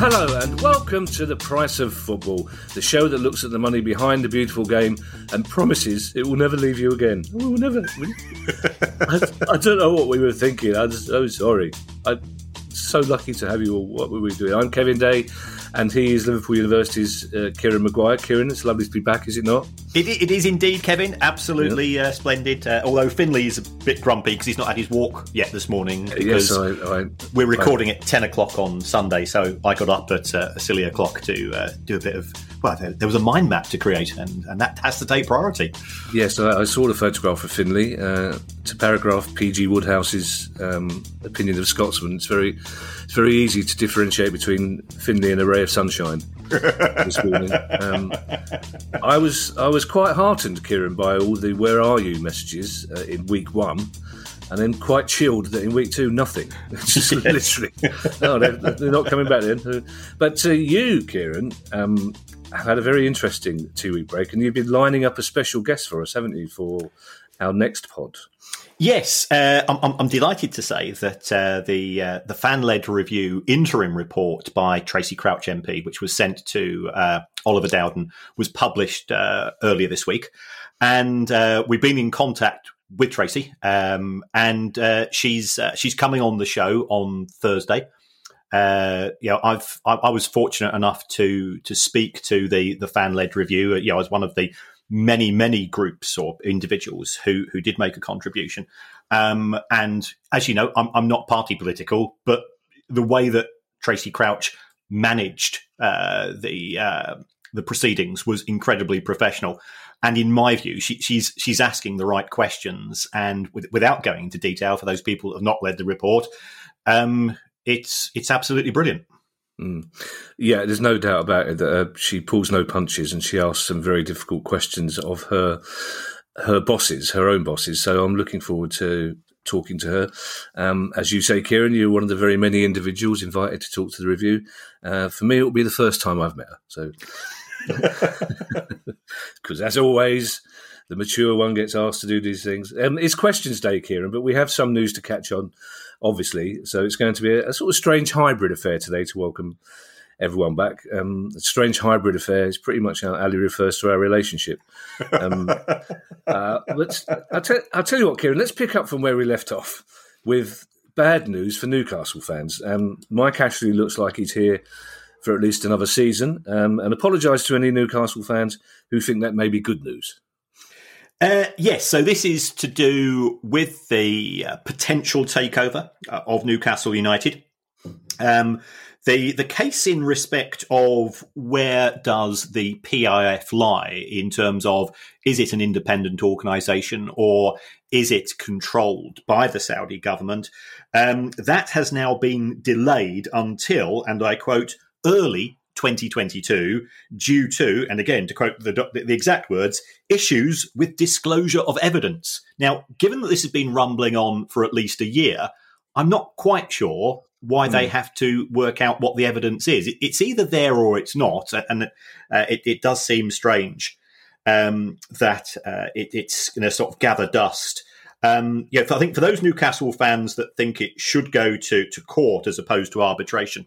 Hello and welcome to The Price of Football, the show that looks at the money behind the beautiful game and promises it will never leave you again. We will never. I, I don't know what we were thinking. I'm so sorry. I'm so lucky to have you all. What were we doing? I'm Kevin Day, and he is Liverpool University's uh, Kieran Maguire. Kieran, it's lovely to be back, is it not? It, it is indeed, Kevin. Absolutely uh, splendid. Uh, although Finley is a bit grumpy because he's not had his walk yet this morning. Because yes, I, I, we're recording at 10 o'clock on Sunday, so I got up at uh, a silly o'clock to uh, do a bit of. Well, there, there, was a mind map to create, and, and that has to take priority. Yes, I, I saw the photograph of Finley. Uh, to paragraph PG Wodehouse's um, opinion of Scotsman, it's very, it's very easy to differentiate between Finley and a ray of sunshine. this morning, um, I was I was quite heartened, Kieran, by all the "Where are you?" messages uh, in week one and then quite chilled that in week two nothing. Just literally, no, they're, they're, not coming back then. But uh, you, Kieran, um, have had a very interesting two week break, and you've been lining up a special guest for us, haven't you, for our next pod? Yes, uh, I'm, I'm, delighted to say that uh, the uh, the fan led review interim report by Tracy Crouch MP, which was sent to uh, Oliver Dowden, was published uh, earlier this week, and uh, we've been in contact with Tracy, um, and she's she's coming on the show on Thursday. Uh, you know, I've I, I, was fortunate enough to to speak to the the fan led review. You know, I was one of the many, many groups or individuals who who did make a contribution. Um, and as you know, I'm, I'm not party political, but the way that Tracy Crouch managed uh, the uh, the proceedings was incredibly professional. And in my view, she, she's she's asking the right questions, and with, without going into detail for those people who have not read the report, um, it's it's absolutely brilliant. Mm. Yeah, there's no doubt about it that uh, she pulls no punches and she asks some very difficult questions of her her bosses, her own bosses. So I'm looking forward to talking to her. Um, as you say, Kieran, you're one of the very many individuals invited to talk to the review. Uh, for me, it will be the first time I've met her. So, because as always, the mature one gets asked to do these things. Um, it's questions day, Kieran, but we have some news to catch on obviously. So it's going to be a, a sort of strange hybrid affair today to welcome everyone back. Um, a strange hybrid affair is pretty much how Ali refers to our relationship. Um, uh, but I'll, te- I'll, tell you what, Kieran, let's pick up from where we left off with bad news for Newcastle fans. Um, Mike Ashley looks like he's here for at least another season, um, and apologise to any Newcastle fans who think that may be good news. Uh, yes, so this is to do with the uh, potential takeover uh, of Newcastle United. Um, the the case in respect of where does the PIF lie in terms of is it an independent organisation or is it controlled by the Saudi government? Um, that has now been delayed until, and I quote, early 2022 due to, and again, to quote the, the exact words, issues with disclosure of evidence. Now, given that this has been rumbling on for at least a year, I'm not quite sure why mm. they hmm. have to work out what the evidence is. it's either there or it's not, and uh, it, it, does seem strange um, that uh, it, it's going to sort of gather dust. Um, yeah, I think for those Newcastle fans that think it should go to, to court as opposed to arbitration,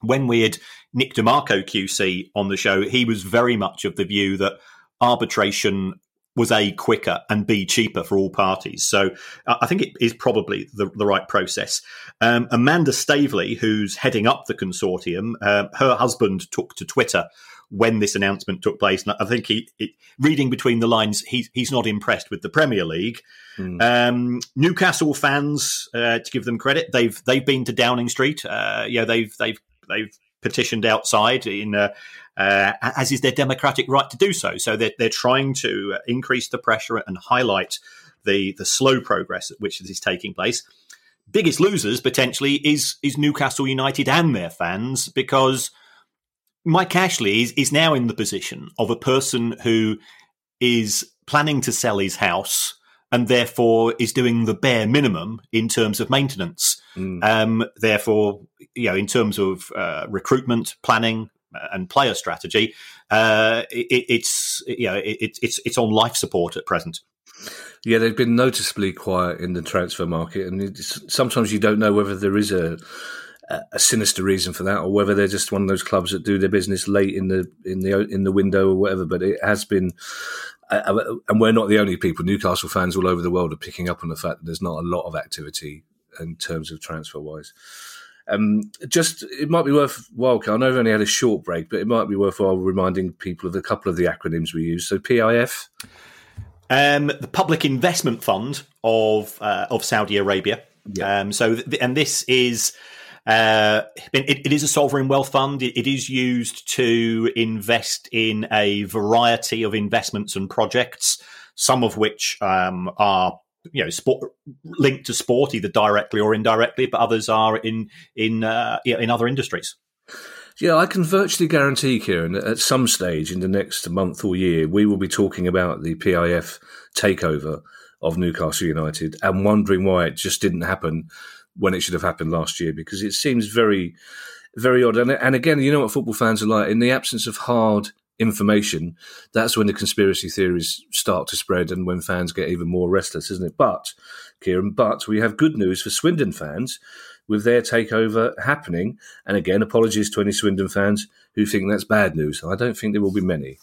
when we had Nick De Marco QC on the show, he was very much of the view that arbitration was a quicker and b cheaper for all parties. So I think it is probably the, the right process. Um, Amanda Staveley, who's heading up the consortium, uh, her husband took to Twitter when this announcement took place, and I think he, it, reading between the lines, he's he's not impressed with the Premier League. Mm. Um, Newcastle fans, uh, to give them credit, they've they've been to Downing Street. Uh, yeah, they've they've they've petitioned outside in uh, uh, as is their democratic right to do so. So they're, they're trying to increase the pressure and highlight the the slow progress at which this is taking place. Biggest losers potentially is is Newcastle United and their fans because Mike Ashley is, is now in the position of a person who is planning to sell his house and therefore is doing the bare minimum in terms of maintenance. Mm. Um, therefore, you know, in terms of uh, recruitment, planning, uh, and player strategy, uh, it, it's you know it, it's it's on life support at present. Yeah, they've been noticeably quiet in the transfer market, and sometimes you don't know whether there is a a sinister reason for that, or whether they're just one of those clubs that do their business late in the in the in the window or whatever. But it has been and we're not the only people. Newcastle fans all over the world are picking up on the fact that there's not a lot of activity in terms of transfer wise. Um, just it might be worthwhile. I know we've only had a short break, but it might be worthwhile reminding people of a couple of the acronyms we use. So PIF, um, the Public Investment Fund of uh, of Saudi Arabia. Yeah. Um, so th- and this is uh, it, it is a sovereign wealth fund. It, it is used to invest in a variety of investments and projects, some of which um, are you know sport linked to sport either directly or indirectly, but others are in in uh, in other industries. Yeah, I can virtually guarantee, Kieran, that at some stage in the next month or year, we will be talking about the PIF takeover of Newcastle United and wondering why it just didn't happen when it should have happened last year because it seems very, very odd. And, and again, you know what football fans are like in the absence of hard information, that's when the conspiracy theories start to spread and when fans get even more restless, isn't it? But, Kieran, but we have good news for Swindon fans with their takeover happening. And again, apologies to any Swindon fans who think that's bad news. I don't think there will be many.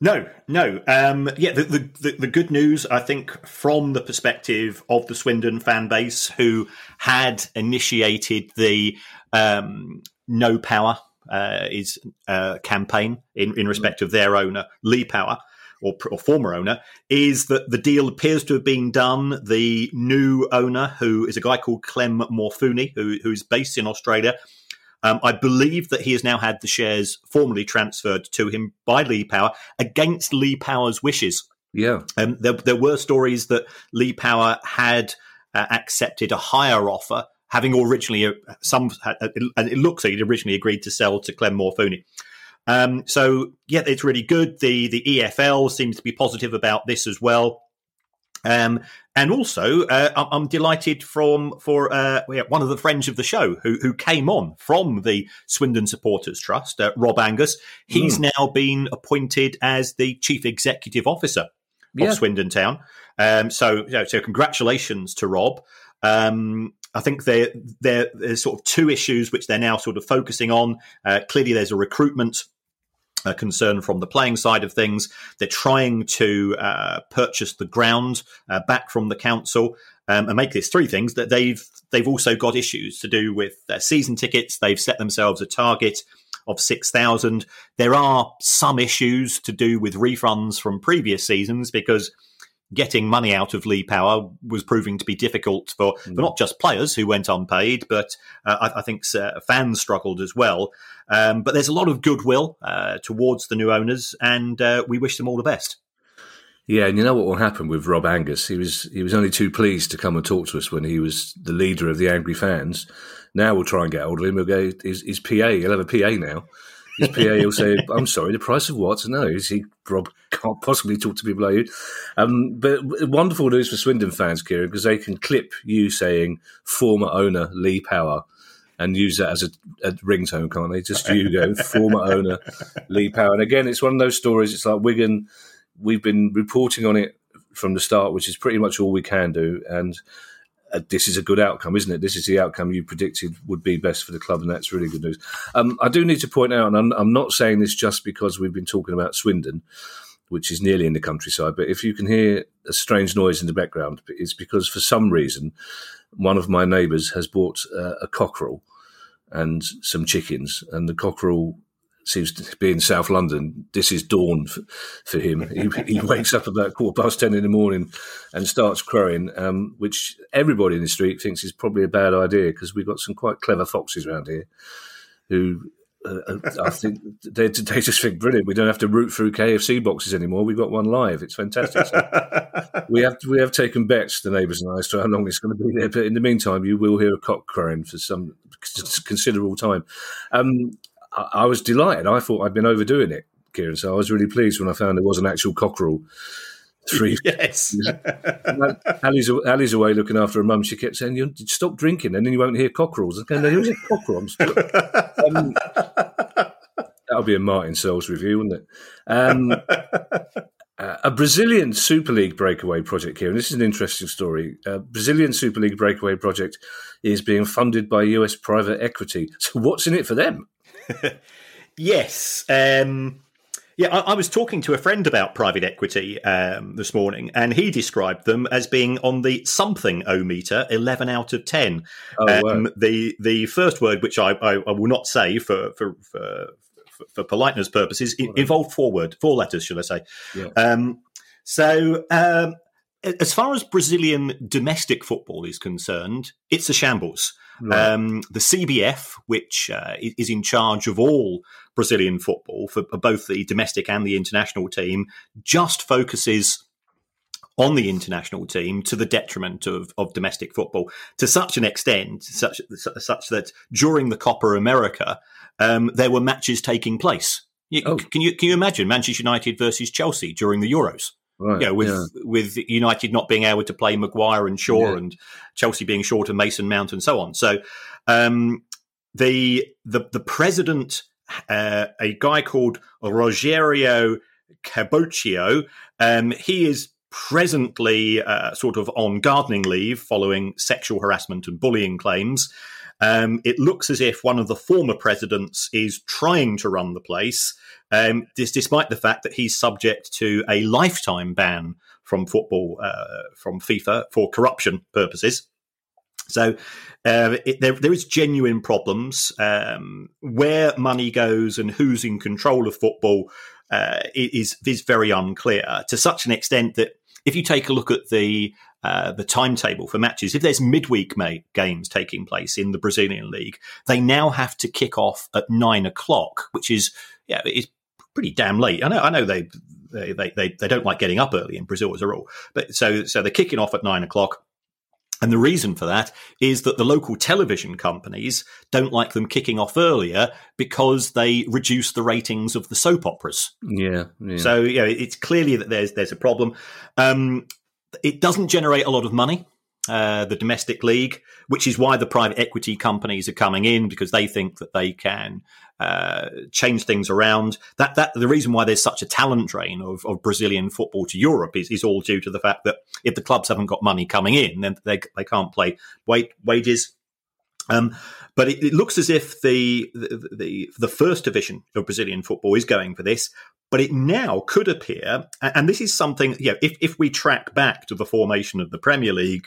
No, no. Um, yeah, the, the, the, good news, I think, from the perspective of the Swindon fan base who had initiated the um, No Power uh, is uh, campaign in, in respect of their owner, Lee Power, or, or, former owner, is that the deal appears to have been done. The new owner, who is a guy called Clem Morfuni, who, who is based in Australia, um, I believe that he has now had the shares formally transferred to him by Lee Power against Lee Power's wishes. Yeah. Um, there, there were stories that Lee Power had uh, accepted a higher offer, having originally uh, some, uh, and it looks like he'd originally agreed to sell to Clem Morfuni. Um, so yeah, it's really good. The the EFL seems to be positive about this as well. Um, and also, uh, I'm delighted from for uh, one of the friends of the show who, who came on from the Swindon Supporters Trust, uh, Rob Angus. He's mm. now been appointed as the chief executive officer of yeah. Swindon Town. Um, so, so congratulations to Rob. Um, I think there there's sort of two issues which they're now sort of focusing on. Uh, clearly, there's a recruitment a concern from the playing side of things. They're trying to uh, purchase the ground uh, back from the council um, and make this three things. That they've they've also got issues to do with their season tickets. They've set themselves a target of six thousand. There are some issues to do with refunds from previous seasons because getting money out of Lee Power was proving to be difficult for, mm. for not just players who went unpaid, but uh, I, I, think uh, fans struggled as well. Um, but there's a lot of goodwill uh, towards the new owners, and uh, we wish them all the best. Yeah, and you know what will happen with Rob Angus? He was he was only too pleased to come and talk to us when he was the leader of the angry fans. Now we'll try and get hold of him. We'll go his, his PA. He'll have a PA now his PA will say, "I'm sorry, the price of what?" No, he Rob can't possibly talk to people like you. Um, but wonderful news for Swindon fans, Kieran, because they can clip you saying "former owner Lee Power." And use that as a, a ringtone, can't they? Just you go, former owner Lee Power. And again, it's one of those stories. It's like Wigan. We've been reporting on it from the start, which is pretty much all we can do. And this is a good outcome, isn't it? This is the outcome you predicted would be best for the club, and that's really good news. Um, I do need to point out, and I'm, I'm, not saying this just because we've been talking about Swindon. which is nearly in the countryside. But if you can hear a strange noise in the background, it's because for some reason one of my neighbours has bought uh, a cockerel and some chickens, and the cockerel seems to be in South London. This is dawn for, for him. He, he, wakes up about quarter past ten in the morning and starts crowing, um, which everybody in the street thinks is probably a bad idea because we've got some quite clever foxes around here who. Uh, uh I think they, they just think brilliant. We don't have to root through KFC boxes anymore. We've got one live. It's fantastic. So we have we have taken bets, the neighbours and I, as to how long it's going to be there. But in the meantime, you will hear a cock crowing for some considerable time. Um, I, I, was delighted. I thought I'd been overdoing it, Kieran. So I was really pleased when I found there was an actual cockerel. Three. Yes. Ali's, Ali's away looking after her mum. She kept saying, "You stop drinking, and then you won't hear cockerels." Was going, "Who's a cockerel?" Um, that'll be a Martin Sells review, wouldn't it? Um, uh, a Brazilian Super League breakaway project here, and this is an interesting story. A Brazilian Super League breakaway project is being funded by US private equity. So, what's in it for them? Yes. Um, yeah, I, I, was talking to a friend about private equity um, this morning, and he described them as being on the something o meter, eleven out of ten. Oh, um, wow. The the first word, which I, I, I will not say for for, for for, politeness purposes, involved four word, four letters, should I say? Yeah. Um, so, um, as far as Brazilian domestic football is concerned, it's a shambles. Right. Um, the CBF, which uh, is in charge of all Brazilian football for both the domestic and the international team, just focuses on the international team to the detriment of, of domestic football to such an extent, such such that during the Copa America, um, there were matches taking place. You, oh. Can you can you imagine Manchester United versus Chelsea during the Euros? Right, you know, with yeah. with United not being able to play Maguire and Shaw, yeah. and Chelsea being short of Mason Mount, and so on. So, um, the the the president, uh, a guy called Rogerio Caboclo, um, he is presently uh, sort of on gardening leave following sexual harassment and bullying claims. Um, it looks as if one of the former presidents is trying to run the place, um, this, despite the fact that he's subject to a lifetime ban from football uh, from FIFA for corruption purposes. So uh, it, there, there is genuine problems um, where money goes and who's in control of football uh, is is very unclear to such an extent that if you take a look at the uh, the timetable for matches, if there's midweek games taking place in the Brazilian league, they now have to kick off at nine o'clock, which is yeah, is pretty damn late. I know, I know they they, they they don't like getting up early in Brazil as a rule, but so so they're kicking off at nine o'clock. And the reason for that is that the local television companies don't like them kicking off earlier because they reduce the ratings of the soap operas. Yeah. yeah. So yeah, it's clearly that there's there's a problem. Um, it doesn't generate a lot of money. Uh, the domestic league, which is why the private equity companies are coming in because they think that they can uh, change things around. That that the reason why there's such a talent drain of, of Brazilian football to Europe is, is all due to the fact that if the clubs haven't got money coming in, then they they can't play wait, wages. Um, but it, it, looks as if the, the, the the first division of Brazilian football is going for this. But it now could appear, and this is something, you know, if, if we track back to the formation of the Premier League,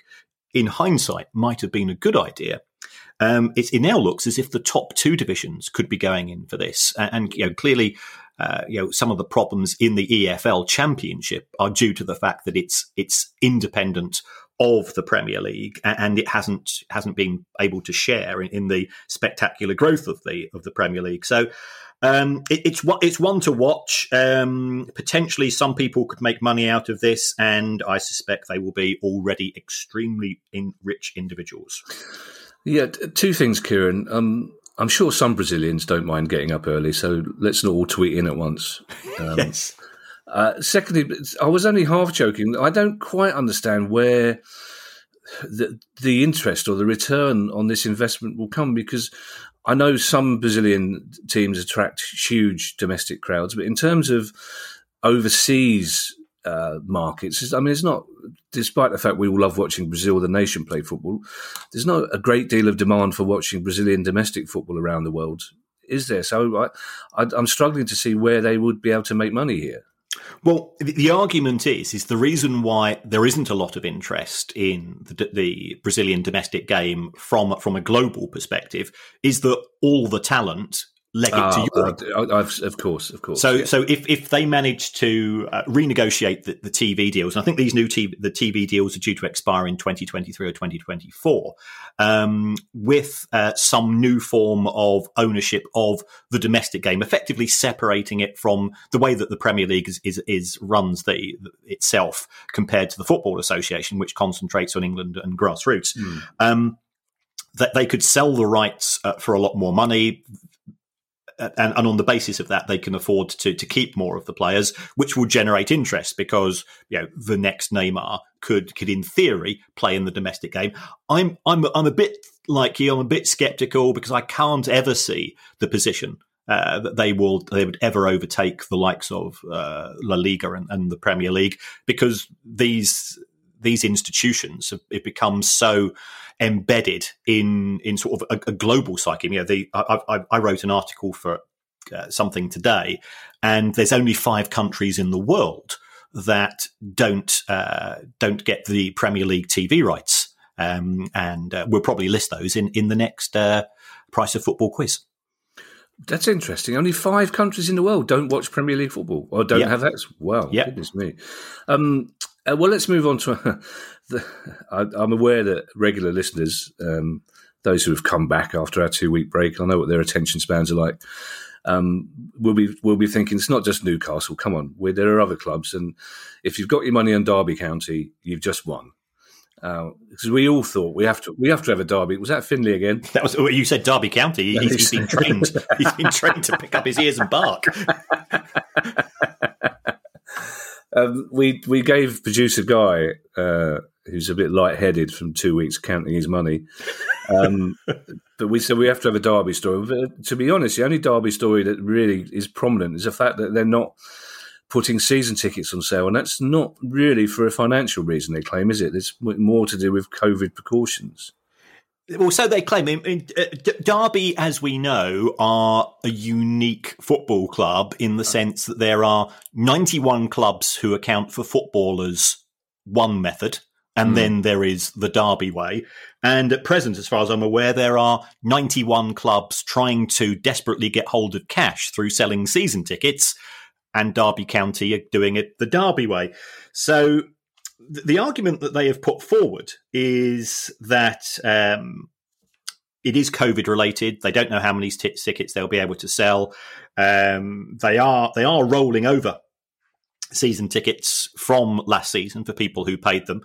in hindsight, might have been a good idea. Um, it, it, now looks as if the top two divisions could be going in for this, and, and you know clearly, uh, you know some of the problems in the EFL Championship are due to the fact that it's it's independent of the Premier League, and it hasn't hasn't been able to share in, in the spectacular growth of the of the Premier League. So. Um, it, it's it's one to watch. Um, potentially, some people could make money out of this, and I suspect they will be already extremely in, rich individuals. Yeah, two things, Kieran. Um, I'm sure some Brazilians don't mind getting up early, so let's not all tweet in at once. Um, yes. Uh, secondly, I was only half joking. I don't quite understand where the the interest or the return on this investment will come because I know some Brazilian teams attract huge domestic crowds, but in terms of overseas uh, markets. I mean, it's not, despite the fact we all love watching Brazil, the nation, play football, there's not a great deal of demand for watching Brazilian domestic football around the world, is there? So I, am struggling to see where they would be able to make money here. Well, the, argument is is the reason why there isn't a lot of interest in the, the, Brazilian domestic game from from a global perspective is that all the talent leg it to ah, Europe. Uh, of course, of course. So, yeah. so if, if they manage to uh, renegotiate the, the, TV deals, and I think these new TV, the TV deals are due to expire in 2023 or 2024, um, with uh, some new form of ownership of the domestic game, effectively separating it from the way that the Premier League is, is, is runs the, itself compared to the Football Association, which concentrates on England and grassroots. Mm. Um, that they could sell the rights uh, for a lot more money and, and, on the basis of that, they can afford to to keep more of the players, which will generate interest because you know the next Neymar could could in theory play in the domestic game. I'm I'm I'm a bit like you. I'm a bit skeptical because I can't ever see the position uh, that they will they would ever overtake the likes of uh, La Liga and, and, the Premier League because these these institutions have it becomes so embedded in in sort of a, a global psyche. You know, the I, I, I wrote an article for uh, something today, and there's only five countries in the world that don't uh, don't get the Premier League TV rights, um, and uh, we'll probably list those in in the next uh, Price of Football quiz. That's interesting. Only five countries in the world don't watch Premier League football or don't yep. have that. Wow, yep. goodness me. Um, uh, well, let's move on to. the, I, am aware that regular listeners, um, those who have come back after our two week break, I know what their attention spans are like. Um, we'll be we'll be thinking it's not just Newcastle. Come on, there are other clubs, and if you've got your money on Derby County, you've just won. Because uh, we all thought we have to we have to have a derby. Was that Finley again? That was you said Derby County. He's, he's been trained. he's been trained to pick up his ears and bark. Um, we we gave producer Guy, uh, who's a bit light-headed from two weeks counting his money, um, but we said we have to have a Derby story. But to be honest, the only Derby story that really is prominent is the fact that they're not putting season tickets on sale, and that's not really for a financial reason. They claim, is it? It's more to do with COVID precautions. Well, so they claim. I mean, uh, Derby, as we know, are a unique football club in the sense that there are 91 clubs who account for footballers one method, and mm. then there is the Derby way. And at present, as far as I'm aware, there are 91 clubs trying to desperately get hold of cash through selling season tickets, and Derby County are doing it the Derby way. So the argument that they have put forward is that um, it is COVID related. They don't know how many t- tickets they'll be able to sell. Um, they are they are rolling over season tickets from last season for people who paid them.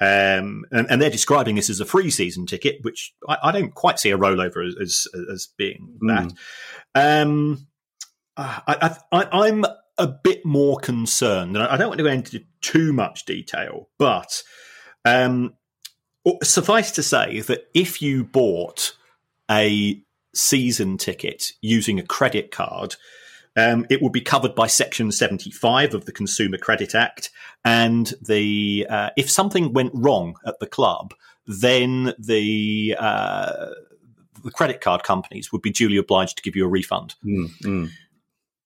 Um, and, and, they're describing this as a free season ticket, which I, I don't quite see a rollover as as, as being that. Mm. Um, I, am a bit more concerned, and I don't want to go into too much detail, but um, suffice to say that if you bought a season ticket using a credit card, um, it would be covered by Section 75 of the Consumer Credit Act. And the uh, if something went wrong at the club, then the uh, the credit card companies would be duly obliged to give you a refund. Mm, mm.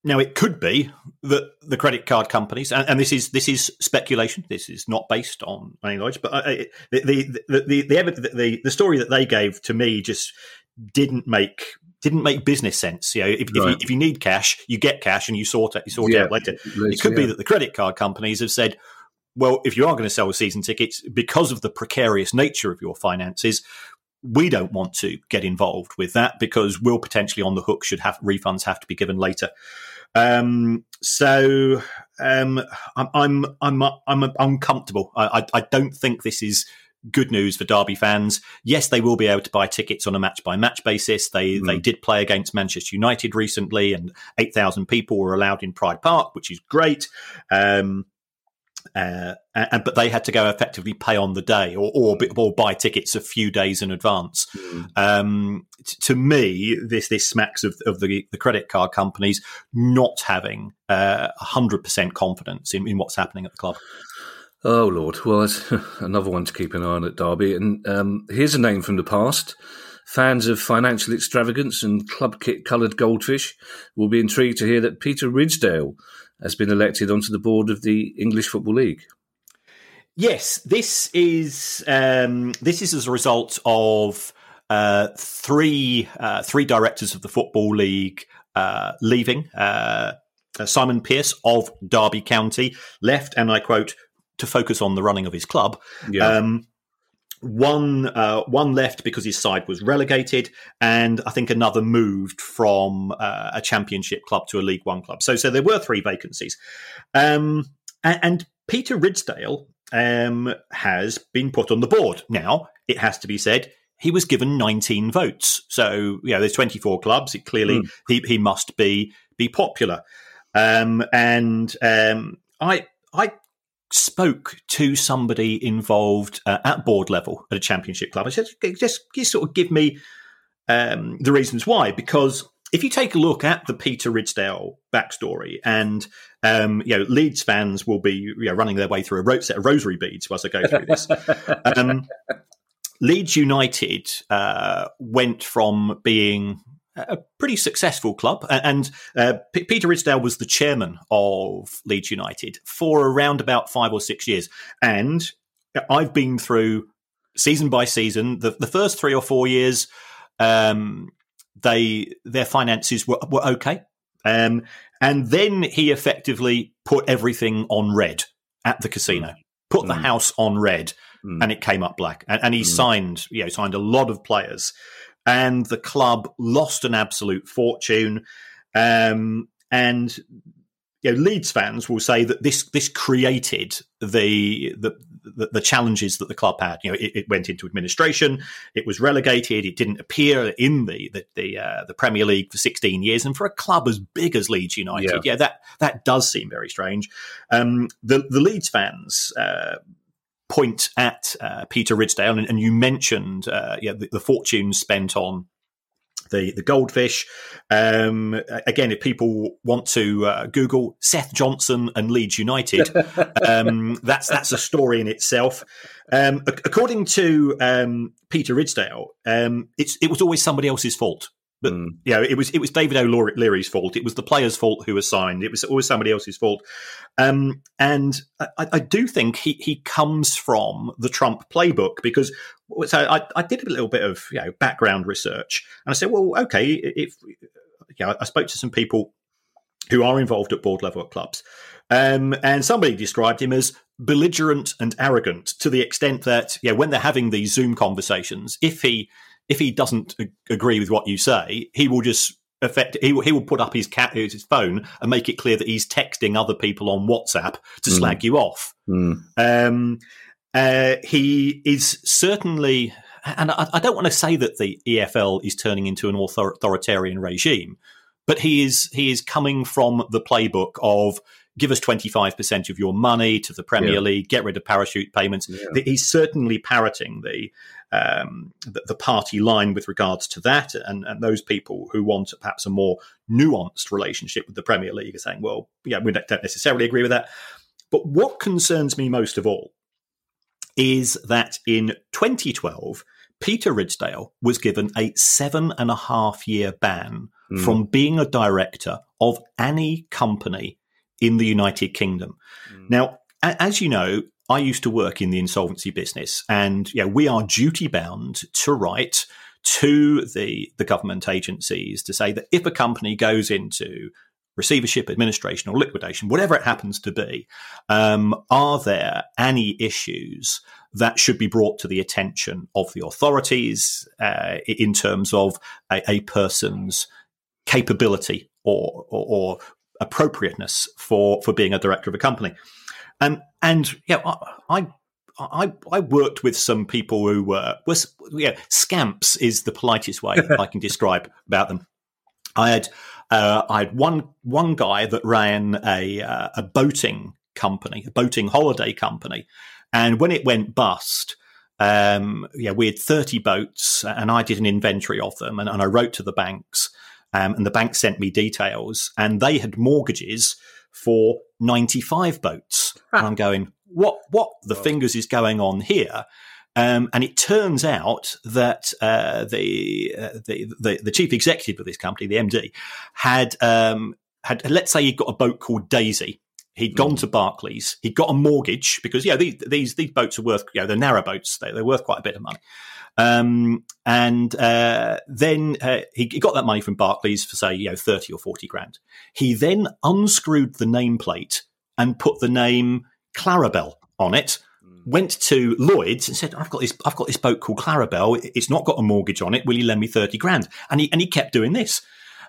Now, it could be that the credit card companies, and, and, this is this is speculation. This is not based on any knowledge, but uh, the, the, the, the, the, the story that they gave to me just didn't make didn't make business sense. You know, if, right. if, you, if, you, need cash, you get cash and you sort it you sort yeah, it out later. It could yeah. be that the credit card companies have said, well, if you are going to sell season tickets because of the precarious nature of your finances, we don't want to get involved with that because we'll potentially on the hook should have refunds have to be given later. Um, so um, I'm, I'm I'm I'm uncomfortable. I, I, I don't think this is good news for Derby fans. Yes, they will be able to buy tickets on a match by match basis. They mm. they did play against Manchester United recently, and eight thousand people were allowed in Pride Park, which is great. Um, uh, and but they had to go effectively pay on the day or or, or buy tickets a few days in advance. Mm. Um, t- to me, this this smacks of, of the the credit card companies not having uh, hundred uh, percent confidence in, in what's happening at the club. Oh Lord, well, that's another one to keep an eye on at Derby. And um, here's a name from the past. Fans of financial extravagance and club kit coloured goldfish will be intrigued to hear that Peter Ridsdale has been elected onto the board of the English Football League. Yes, this is um, this is as a result of uh, three uh, three directors of the Football League uh, leaving. Uh, Simon Pierce of Derby County left, and I quote, to focus on the running of his club. Yeah. Um, one uh, one left because his side was relegated, and I think another moved from uh, a championship club to a League One club. So so there were three vacancies, um, and, and, Peter Ridsdale um, has been put on the board. Now it has to be said he was given 19 votes. So you know there's 24 clubs. It clearly mm. he he must be be popular, um, and um, I I spoke to somebody involved uh, at board level at a championship club. I said, just, just sort of give me um, the reasons why. Because if you take a look at the Peter Ridsdale backstory, and um, you know, Leeds fans will be you know, running their way through a set of rosary beads as I go through this. um, Leeds United uh, went from being a pretty successful club. And uh, P- Peter Ridsdale was the chairman of Leeds United for around about five or six years. And I've been through season by season. The, the first three or four years, um, they their finances were, were okay. Um, and then he effectively put everything on red at the casino, mm. put the mm. house on red, mm. and it came up black. And, and he mm. signed, you know, signed a lot of players and the club lost an absolute fortune. Um, and you know, Leeds fans will say that this this created the the the, the challenges that the club had. You know, it, it, went into administration, it was relegated, it didn't appear in the the the, uh, the, Premier League for 16 years, and for a club as big as Leeds United, yeah, yeah that that does seem very strange. Um, the the Leeds fans. Uh, point at uh, Peter Ridsdale, and, and you mentioned uh, yeah, the, the fortune spent on the the goldfish. Um, again, if people want to uh, Google Seth Johnson and Leeds United, um, that's that's a story in itself. Um, according to um, Peter Ridsdale, um, it's it was always somebody else's fault. But mm. you know, it was it was David O'Leary's fault. It was the player's fault who was signed. It was always somebody else's fault. Um, and I, I, do think he he comes from the Trump playbook because so I, I, did a little bit of you know background research and I said, well, okay, if you know, I spoke to some people who are involved at board level at clubs. Um, and somebody described him as belligerent and arrogant to the extent that, yeah, when they're having these Zoom conversations, if he if he doesn't agree with what you say, he will just affect. He will, he will put up his cat his phone and make it clear that he's texting other people on WhatsApp to mm. slag you off. Mm. Um, uh, he is certainly, and I, I, don't want to say that the EFL is turning into an author- authoritarian regime, but he is he is coming from the playbook of give us 25% of your money to the Premier yeah. League, get rid of parachute payments. Yeah. He's certainly parroting the um, the, the, party line with regards to that. And, and, those people who want perhaps a more nuanced relationship with the Premier League are saying, well, yeah, we don't necessarily agree with that. But what concerns me most of all is that in 2012, Peter Ridsdale was given a seven and a half year ban mm. from being a director of any company in the United Kingdom. Mm. Now, as you know, I used to work in the insolvency business, and yeah, we are duty bound to write to the the government agencies to say that if a company goes into receivership, administration, or liquidation, whatever it happens to be, um, are there any issues that should be brought to the attention of the authorities uh, in terms of a, a person's capability or, or, or, appropriateness for, for being a director of a company? Um, and yeah, I, I I worked with some people who were was yeah scamps is the politest way I can describe about them. I had uh, I had one one guy that ran a uh, a boating company, a boating holiday company, and when it went bust. Um, yeah, we had 30 boats and I did an inventory of them and, and I wrote to the banks um, and the bank sent me details and they had mortgages for 95 boats. and I'm going, what, what the fingers is going on here? Um, and it turns out that uh, the, uh, the, the, the chief executive of this company, the MD, had um, had let's say he'd got a boat called Daisy. He'd gone to Barclays. He'd got a mortgage because yeah, these these, these boats are worth you know they're narrow boats. They, they're worth quite a bit of money. Um, and uh, then uh, he, he got that money from Barclays for say you know thirty or forty grand. He then unscrewed the nameplate and put the name Clarabelle on it. Went to Lloyd's and said, "I've got this. I've got this boat called Clarabelle. It's not got a mortgage on it. Will you lend me thirty grand?" And he and he kept doing this.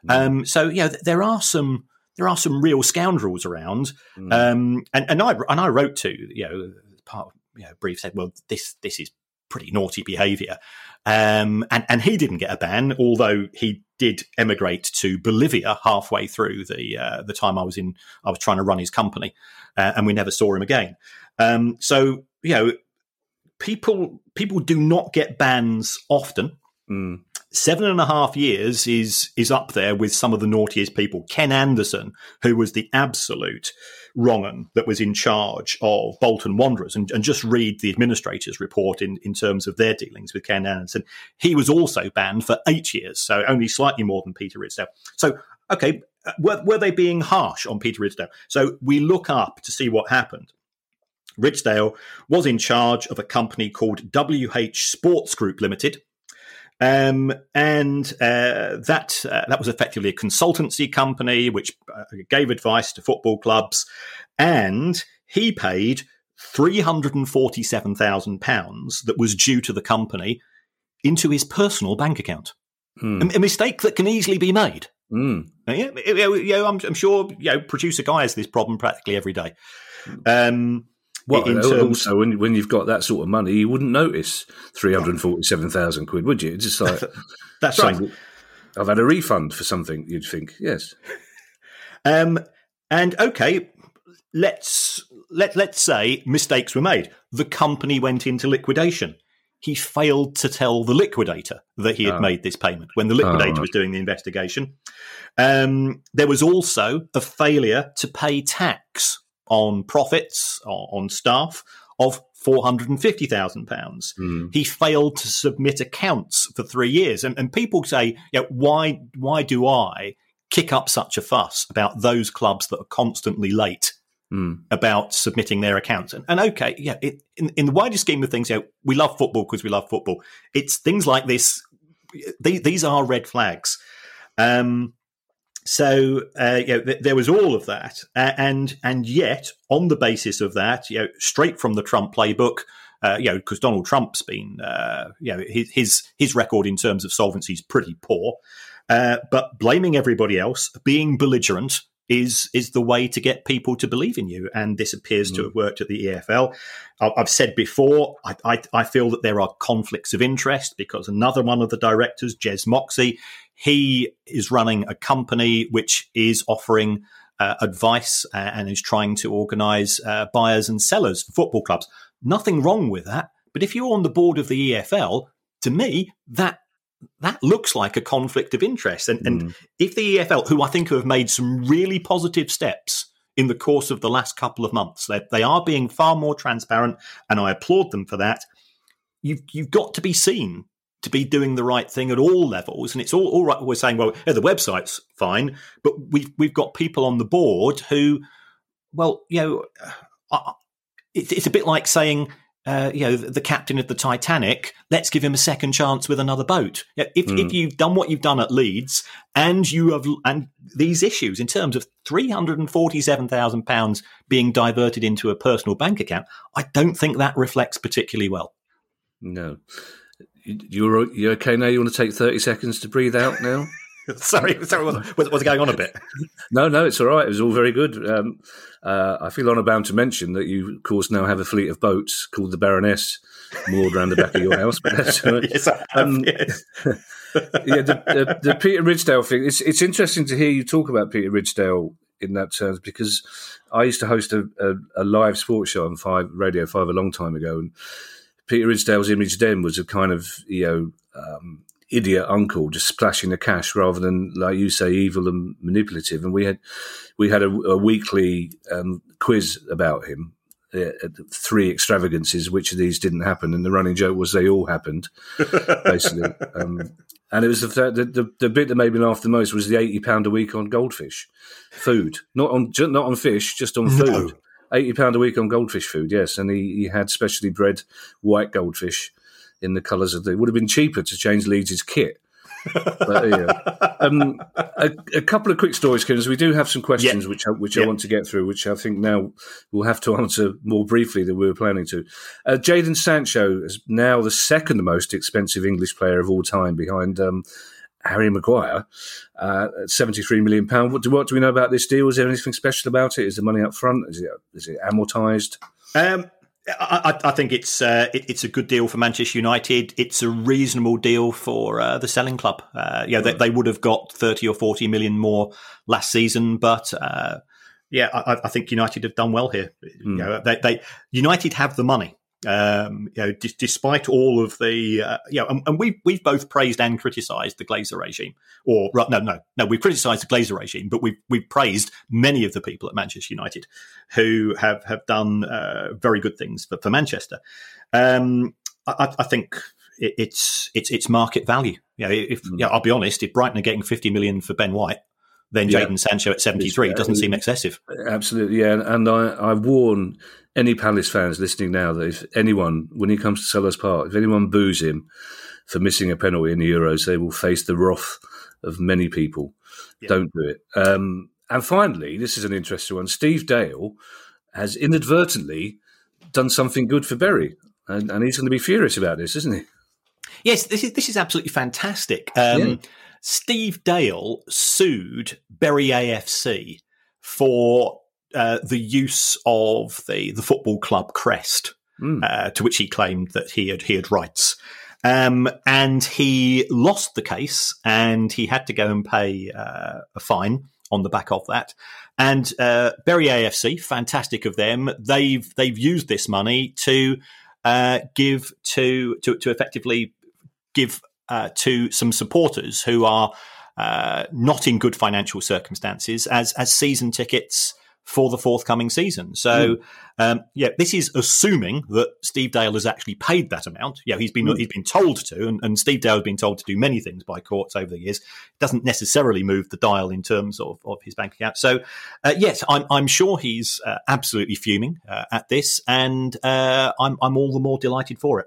Um, so yeah, th- there are some there are some real scoundrels around. Um, and and I and I wrote to you know part of, you know brief said, "Well, this this is pretty naughty behaviour. Um, and and he didn't get a ban, although he did emigrate to Bolivia halfway through the uh, the time I was in. I was trying to run his company, uh, and we never saw him again. Um, so you know, people people do not get bans often. Mm. Seven and a half years is is up there with some of the naughtiest people. Ken Anderson, who was the absolute wrong un that was in charge of Bolton Wanderers, and, and just read the administrator's report in, in terms of their dealings with Ken Anderson. He was also banned for eight years, so only slightly more than Peter Ridsdale. So, okay, uh, were, were they being harsh on Peter Ridsdale? So we look up to see what happened. Ridsdale was in charge of a company called WH Sports Group Limited. Um, and uh, that uh, that was effectively a consultancy company which uh, gave advice to football clubs, and he paid three hundred and forty-seven thousand pounds that was due to the company into his personal bank account. Hmm. A, a mistake that can easily be made. Mm. Yeah, yeah, yeah, I'm, I'm sure you know, producer guy has this problem practically every day. Um, Well, in terms- also when when you've got that sort of money, you wouldn't notice three hundred forty-seven thousand quid, would you? It's just like that's right. some- I've had a refund for something. You'd think, yes, Um, and okay, let's let let's say mistakes were made. The company went into liquidation. He failed to tell the liquidator that he had Oh. made this payment when the liquidator right. was doing the investigation. Um, there was also a failure to pay tax on profits on, staff of four hundred and fifty thousand pounds. Hmm. He failed to submit accounts for three years, and, and people say, yeah, why why do I kick up such a fuss about those clubs that are constantly late Mm. about submitting their accounts. And, and okay, yeah, it, in, in the wider scheme of things, yeah, we love football because we love football. It's things like this. They, these are red flags. Um, so uh, you know, th- there was all of that, uh, and and yet on the basis of that, you know, straight from the Trump playbook, uh, you know, because Donald Trump's been, uh, you know, his, his his record in terms of solvency is pretty poor. Uh, but blaming everybody else, being belligerent, is is the way to get people to believe in you. And this appears to have worked at the EFL. I've said before, I, I, I feel that there are conflicts of interest because another one of the directors, Jez Moxey, he is running a company which is offering uh, advice and is trying to organise uh, buyers and sellers for football clubs. Nothing wrong with that. But if you're on the board of the EFL, to me, that that looks like a conflict of interest. And, and if the EFL, who I think have made some really positive steps in the course of the last couple of months, they, they are being far more transparent, and I applaud them for that. You've you've got to be seen to be doing the right thing at all levels, and it's all all right. We're saying, well, yeah, the website's fine, but we've we've got people on the board who, well, you know, uh, it's, it's a bit like saying uh, you know, the, the captain of the Titanic, let's give him a second chance with another boat. If, if you've done what you've done at Leeds and you have, and these issues in terms of £347,000 being diverted into a personal bank account, I don't think that reflects particularly well. no. You- You're you okay now? You want to take thirty seconds to breathe out now? sorry, sorry, was, was, was going on a bit? No, no, it's all right. It was all very good. Um, uh, I feel honour bound to mention that you, of course, now have a fleet of boats called the Baroness moored around the back of your house. But that's all right. yes, I have, Um, yes. yeah, the, the, the Peter Ridsdale thing. It's it's interesting to hear you talk about Peter Ridsdale in that terms because I used to host a, a, a live sports show on Five Radio Five a long time ago, and Peter Ridsdale's image then was a kind of you know um, idiot uncle just splashing the cash rather than like you say evil and manipulative. And we had we had a, a weekly um, quiz about him. uh, three extravagances. Which of these didn't happen? And the running joke was they all happened, basically. Um, and it was the, the, the the bit that made me laugh the most was the eighty pound a week on goldfish food, not on not on fish, just on food. No. Eighty pound a week on goldfish food, yes, and he, he had specially bred white goldfish in the colours of the. It would have been cheaper to change Leeds' kit but, yeah. um, a, a, couple of quick stories, because we do have some questions which I, which I want to get through, which I think now we'll have to answer more briefly than we were planning to. Uh, Jadon Sancho is now the second most expensive English player of all time, behind um, Harry Maguire uh, at seventy-three million pound. What do what do we know about this deal? Is there anything special about it? Is the money up front? Is it is it amortized? Um, I, I, think it's uh, it, it's a good deal for Manchester United. It's a reasonable deal for uh, the selling club. Uh, yeah, they, they, would have got thirty or forty million more last season, but uh, yeah, I, I, think United have done well here. Mm. You know, they, they United have the money. Um, you know, d- despite all of the, uh, you know, and, and, we've we've both praised and criticised the Glazer regime, or no, no, no, we've criticised the Glazer regime, but we've we've praised many of the people at Manchester United who have have done uh, very good things for, for Manchester. Um, I, I, think it, it's it's it's market value. You know, if mm. yeah, I'll be honest, if Brighton are getting fifty million for Ben White, then Jadon yeah. Sancho at 73 doesn't seem excessive. Absolutely, yeah. And I, I warn any Palace fans listening now that if anyone, when he comes to Selhurst Park, if anyone boos him for missing a penalty in the Euros, they will face the wrath of many people. Yeah. Don't do it. Um, and finally, this is an interesting one. Steve Dale has inadvertently done something good for Bury, and, and he's going to be furious about this, isn't he? Yes, this is this is absolutely fantastic. Um, yeah. Steve Dale sued Bury AFC for uh, the use of the the football club crest, mm. uh, to which he claimed that he had he had rights. Um, and he lost the case, and he had to go and pay uh, a fine on the back of that. And uh, Bury AFC, fantastic of them. They've they've used this money to uh, give to to to effectively give uh, to some supporters who are uh, not in good financial circumstances as as season tickets for the forthcoming season. So, mm. um, yeah, this is assuming that Steve Dale has actually paid that amount. Yeah, he's been mm. he's been told to, and, and, Steve Dale has been told to do many things by courts over the years. It doesn't necessarily move the dial in terms of, of his bank account. So, uh, yes, I'm I'm sure he's uh, absolutely fuming uh, at this, and uh, I'm I'm all the more delighted for it.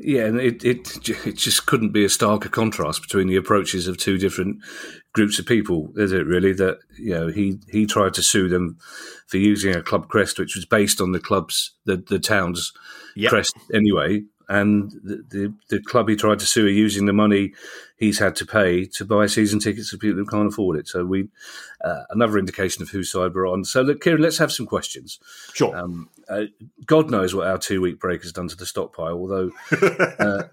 Yeah, and it, it it just couldn't be a starker contrast between the approaches of two different groups of people, is it? Really, that you know he he tried to sue them for using a club crest, which was based on the club's the the town's yep. crest anyway, and the, the, the club he tried to sue are using the money he's had to pay to buy season tickets for people who can't afford it. So we uh, another indication of whose side we're on. So look, Kieran, let's have some questions. Sure. Um, uh, God knows what our two week break has done to the stockpile. Although uh,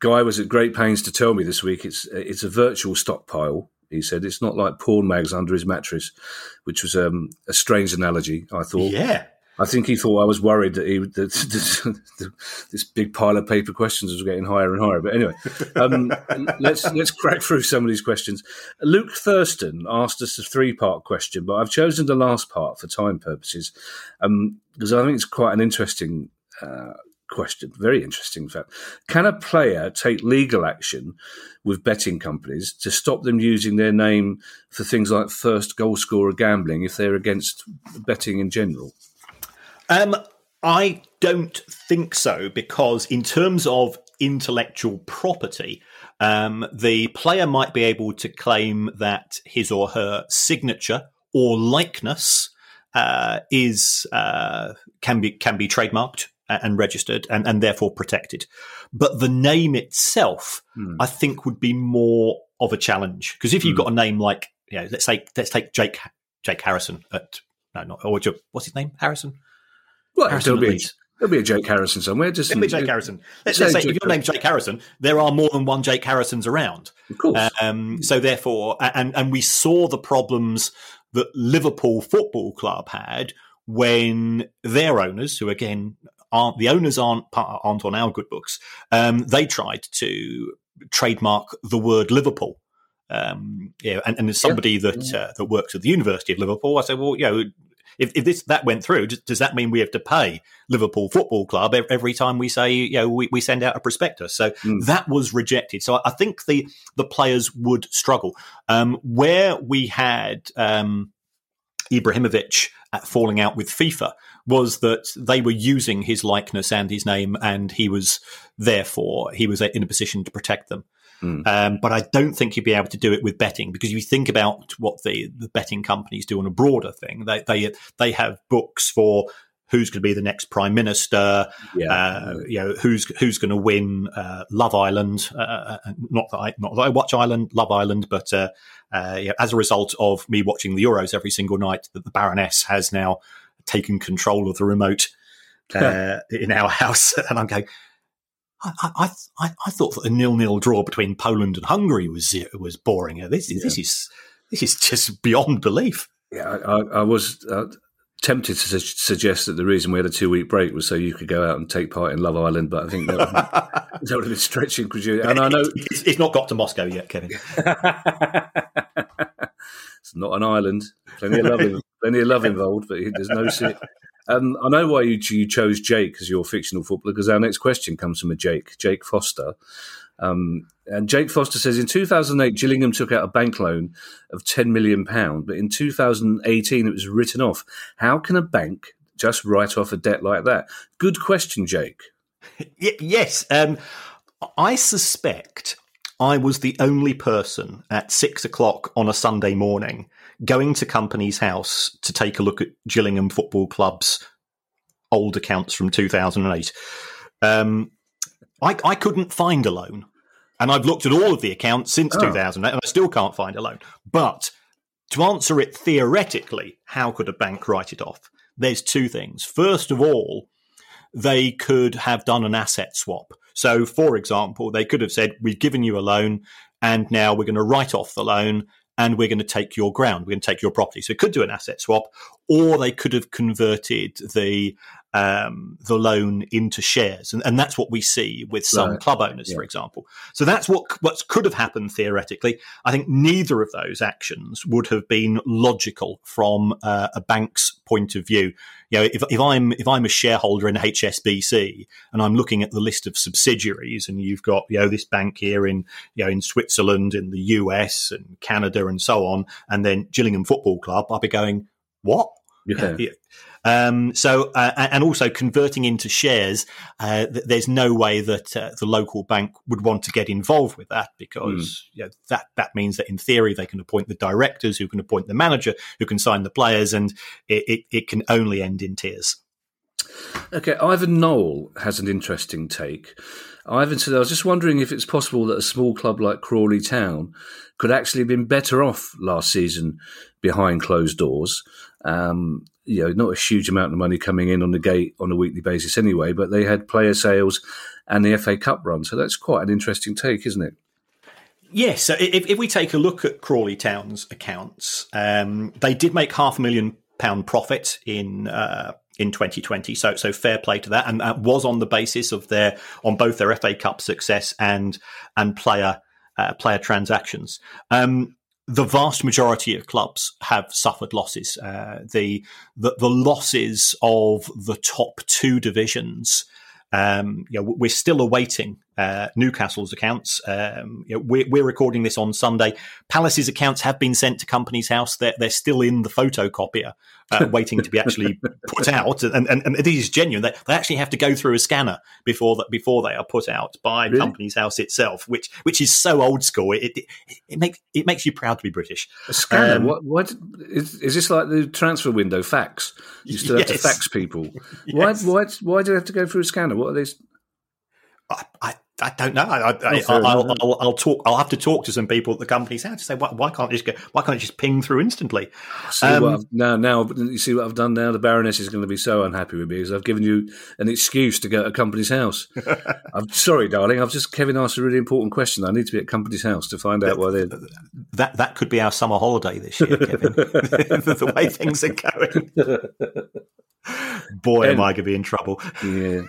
Guy was at great pains to tell me this week it's it's a virtual stockpile. He said it's not like porn mags under his mattress, which was um, a strange analogy. I thought. Yeah. I think he thought I was worried that he that this, this big pile of paper questions was getting higher and higher. But anyway, um, let's let's crack through some of these questions. Luke Thurston asked us a three part question, but I've chosen the last part for time purposes um, because I think it's quite an interesting. Uh, question very interesting in fact can a player take legal action with betting companies to stop them using their name for things like first goal scorer gambling if they're against betting in general um, I don't think so because, in terms of intellectual property, um, the player might be able to claim that his or her signature or likeness uh, is uh, can be can be trademarked and registered and, and therefore protected. But the name itself, hmm. I think, would be more of a challenge because if you've hmm. got a name like, you know, let's say let's take Jake Jake Harrison at no, not or what's his name Harrison well, Harrison there'll, be a, there'll be a Jake Harrison somewhere. Just there'll be Jake Harrison. Let's, let's say Jake, if your name's Jake Harrison, there are more than one Jake Harrisons around. Of course. Um, so therefore, and and we saw the problems that Liverpool Football Club had when their owners, who again aren't the owners aren't aren't on our good books, um, they tried to trademark the word Liverpool. Um, yeah, and, and as somebody yeah. that uh, that works at the University of Liverpool, I said, well, you know, if, if this that went through, does that mean we have to pay Liverpool Football Club every time we say you know we, we send out a prospectus? So mm. that was rejected. So I think the the players would struggle um, where we had. Um, Ibrahimovic falling out with FIFA was that they were using his likeness and his name, and he was therefore he was in a position to protect them. Mm. Um, but I don't think you'd be able to do it with betting because if you think about what the, the betting companies do on a broader thing, they, they, they have books for who's going to be the next prime minister, yeah. uh, you know, who's who's going to win uh, Love Island. Uh, uh, uh, not that I not that I watch Island, Love Island, but uh, as a result of me watching the Euros every single night, that the Baroness has now taken control of the remote in our house, and I'm going. I, I, I, thought that a nil-nil draw between Poland and Hungary was was boring. This, yeah. this is this is just beyond belief. Yeah, I, I was uh, tempted to su- suggest that the reason we had a two-week break was so you could go out and take part in Love Island, but I think that, would, that would have been stretching. Because you, and I know it's, it's, not got to Moscow yet, Kevin. it's not an island. Plenty of love, plenty of love involved, but there's no. Um, I know why you, you chose Jake as your fictional footballer because our next question comes from a Jake, Jake Foster. Um, and Jake Foster says in 2008, Gillingham took out a bank loan of £10 million, but in 2018 it was written off. How can a bank just write off a debt like that? Good question, Jake. yes. Um, I suspect I was the only person at six o'clock on a Sunday morning going to Companies House to take a look at Gillingham Football Club's old accounts from 2008. Um, I, I, couldn't find a loan. And I've looked at all of the accounts since oh. 2008 and I still can't find a loan. But to answer it theoretically, how could a bank write it off? There's two things. First of all, they could have done an asset swap. So, for example, they could have said, We've given you a loan, and now we're going to write off the loan and we're going to take your ground. We're going to take your property. So it could do an asset swap, or they could have converted the um, the loan into shares, and, and that's what we see with some right. club owners, yeah. for example. So that's what what could have happened theoretically. I think neither of those actions would have been logical from uh, a bank's point of view. You know, if, if I'm if I'm a shareholder in HSBC and I'm looking at the list of subsidiaries, and you've got you know this bank here in you know in Switzerland, in the US, and Canada, and so on, and then Gillingham Football Club, I'll be going, what? Yeah. Um, so, uh, and also converting into shares, uh, there's no way that uh, the local bank would want to get involved with that because mm. you know, that that means that in theory they can appoint the directors, who can appoint the manager, who can sign the players, and it, it, it can only end in tears. Okay, Ivan Knoll has an interesting take. Ivan said, I was just wondering if it's possible that a small club like Crawley Town could actually have been better off last season behind closed doors. Um, you know, not a huge amount of money coming in on the gate on a weekly basis anyway, but they had player sales and the FA Cup run. So that's quite an interesting take, isn't it? Yes. So if, if we take a look at Crawley Town's accounts, um, they did make half a million pound profit in uh, in 2020. So so fair play to that, and that was on the basis of their on both their FA Cup success and and player uh, player transactions. Um, the vast majority of clubs have suffered losses. Uh, the, the, the losses of the top two divisions. Um, you know, we're still awaiting uh, Newcastle's accounts. Um, you know, we're, we're, recording this on Sunday. Palace's accounts have been sent to Companies House. They're, they're still in the photocopier, uh, waiting to be actually put out. And, and, and this is genuine. They, they, actually have to go through a scanner before that before they are put out by really? Companies House itself, which which is so old school. It, it, it makes it makes you proud to be British. A scanner? Um, what? What is, is this like the transfer window fax? You still yes. have to fax people. yes. Why? Why? Why do they have to go through a scanner? What are these? I, I, I don't know. I, will talk. I'll have to talk to some people at the Companies House to say why, why can't just go, why can't it just ping through instantly? Um, now, now you see what I've done. Now the Baroness is going to be so unhappy with me because I've given you an excuse to go to Companies House. I'm sorry, darling. I've just Kevin asked a really important question. I need to be at Companies House to find out why they. That that could be our summer holiday this year, Kevin. the way things are going. Boy, and, am I going to be in trouble. Yeah.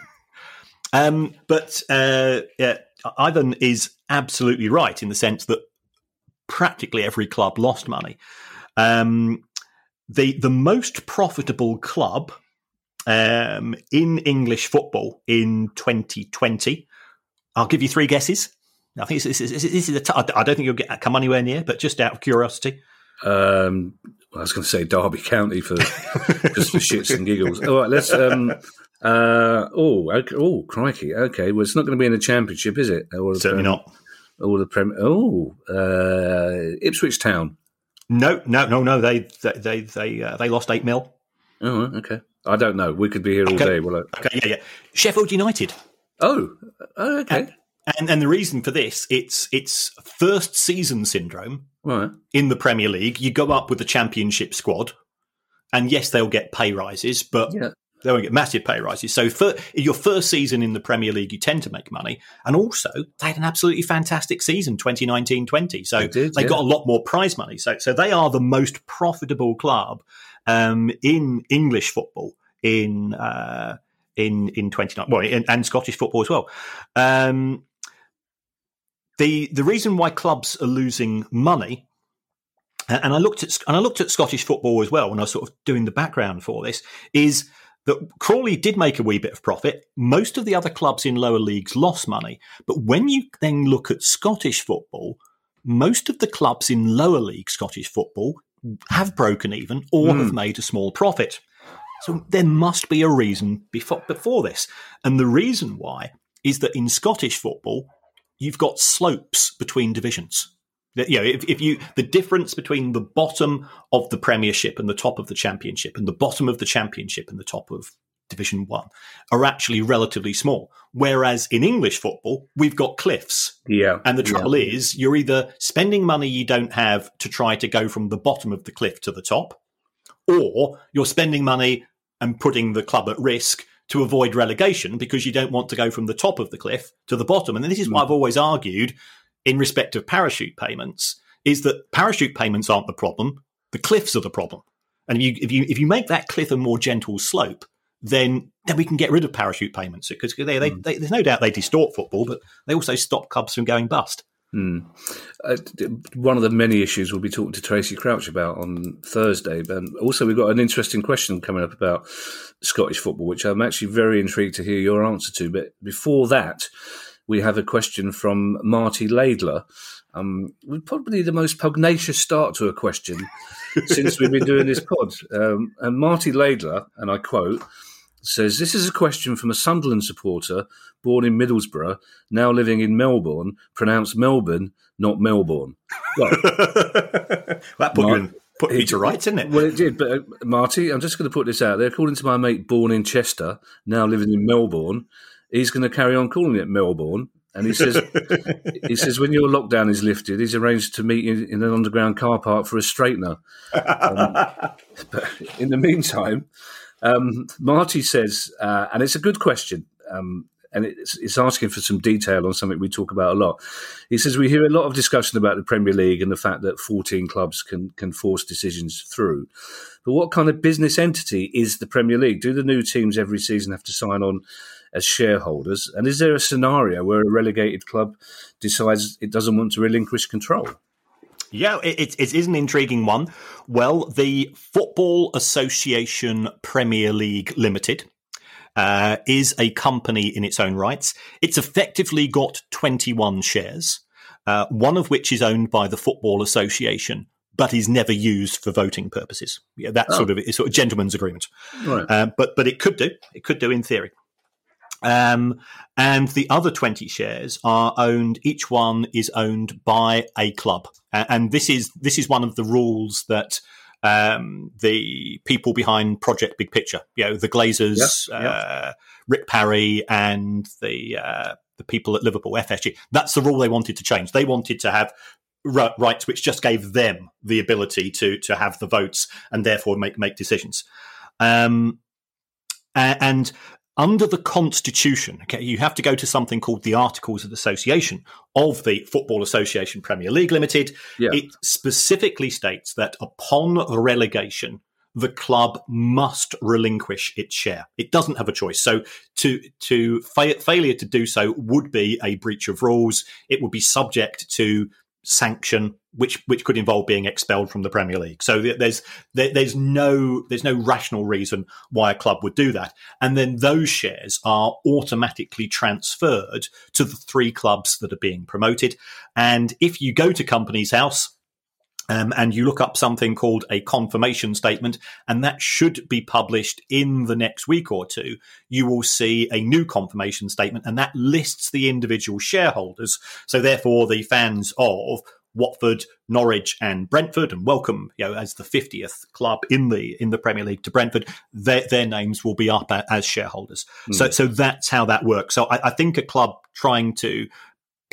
Um, but uh, yeah, Ivan is absolutely right in the sense that practically every club lost money. Um, the the most profitable club um, in English football in 2020. I'll give you three guesses. I think this, is a t- I don't think you'll get come anywhere near, but just out of curiosity. Um, I was going to say Derby County for just for shits and giggles. All right, let's um, uh, oh, okay, oh, crikey. Okay, well, it's not going to be in the championship, is it? Or Certainly not. Or the Prem. Oh, uh, Ipswich Town. No, no, no, no. They they they they, uh, they lost eight mil. Oh, okay. I don't know. We could be here all okay. day. Well, okay, yeah, yeah. Sheffield United. Oh, oh okay. And, and, and the reason for this, it's it's first season syndrome. Right. In the Premier League, you go up with the Championship squad, and yes, they'll get pay rises, but yeah they won't get massive pay rises. So for your first season in the Premier League, you tend to make money. And also, they had an absolutely fantastic season, 2019-20. So they, did, they yeah. got a lot more prize money. So so they are the most profitable club um, in English football in uh, in in 29 well in, and Scottish football as well. Um, the the reason why clubs are losing money and I looked at and I looked at Scottish football as well when I was sort of doing the background for this is that Crawley did make a wee bit of profit. Most of the other clubs in lower leagues lost money. But when you then look at Scottish football, most of the clubs in lower league Scottish football have broken even or mm. have made a small profit. So there must be a reason before, before this. And the reason why is that in Scottish football, you've got slopes between divisions you know, if, if you the difference between the bottom of the Premiership and the top of the Championship, and the bottom of the Championship and the top of Division One, are actually relatively small. Whereas in English football, we've got cliffs. Yeah, and the trouble yeah. is, you're either spending money you don't have to try to go from the bottom of the cliff to the top, or you're spending money and putting the club at risk to avoid relegation because you don't want to go from the top of the cliff to the bottom. And this is why hmm. I've always argued in respect of parachute payments is that parachute payments aren't the problem; the cliffs are the problem. And if you if you if you make that cliff a more gentle slope, then then we can get rid of parachute payments because they, they, mm. they, there's no doubt they distort football, but they also stop clubs from going bust. Mm. Uh, one of the many issues we'll be talking to Tracey Crouch about on Thursday, but also we've got an interesting question coming up about Scottish football, which I'm actually very intrigued to hear your answer to. But before that, we have a question from Marty Laidler. Um, probably the most pugnacious start to a question since we've been doing this pod. Um, and Marty Laidler, and I quote, says, This is a question from a Sunderland supporter born in Middlesbrough, now living in Melbourne, pronounced Melbourne, not Melbourne. Well, that put you in. Put me to rights, didn't it? Well, it did. But uh, Marty, I'm just going to put this out there. According to my mate, born in Chester, now living in Melbourne, he's going to carry on calling it Melbourne. and he says he says when your lockdown is lifted, he's arranged to meet in, in an underground car park for a straightener. Um, but in the meantime, um, Marty says, uh, and it's a good question. Um, and it's, it's, asking for some detail on something we talk about a lot. He says we hear a lot of discussion about the Premier League and the fact that 14 clubs can can force decisions through. But what kind of business entity is the Premier League? Do the new teams every season have to sign on as shareholders? And is there a scenario where a relegated club decides it doesn't want to relinquish control? Yeah, it, it is an intriguing one. Well, the Football Association Premier League Limited uh, is a company in its own rights. It's effectively got 21 shares, uh, one of which is owned by the Football Association, but is never used for voting purposes. Yeah, that's oh. sort of a sort of gentleman's agreement. Right. Uh, but but it could do. It could do in theory. Um, and the other 20 shares are owned, each one is owned by a club. and this is, this is one of the rules that um, the people behind Project Big Picture, you know, the Glazers, yep, yep. Uh, Rick Parry, and the uh, the people at Liverpool, FSG. That's the rule they wanted to change. They wanted to have rights which just gave them the ability to to have the votes and therefore make make decisions. Um, and under the Constitution, okay, you have to go to something called the Articles of Association of the Football Association Premier League Limited. Yeah. It specifically states that upon relegation, the club must relinquish its share. It doesn't have a choice. So to to fa- failure to do so would be a breach of rules. It would be subject to sanction which which could involve being expelled from the Premier League. So there's there's no there's no rational reason why a club would do that. And then those shares are automatically transferred to the three clubs that are being promoted. And if you go to Companies House um, and you look up something called a confirmation statement, and that should be published in the next week or two. You will see a new confirmation statement, and that lists the individual shareholders. So, therefore, the fans of Watford, Norwich, and Brentford, and welcome, you know, as the fiftieth club in the in the Premier League to Brentford, their their names will be up as shareholders. Mm. So, so that's how that works. So, I, I think a club trying to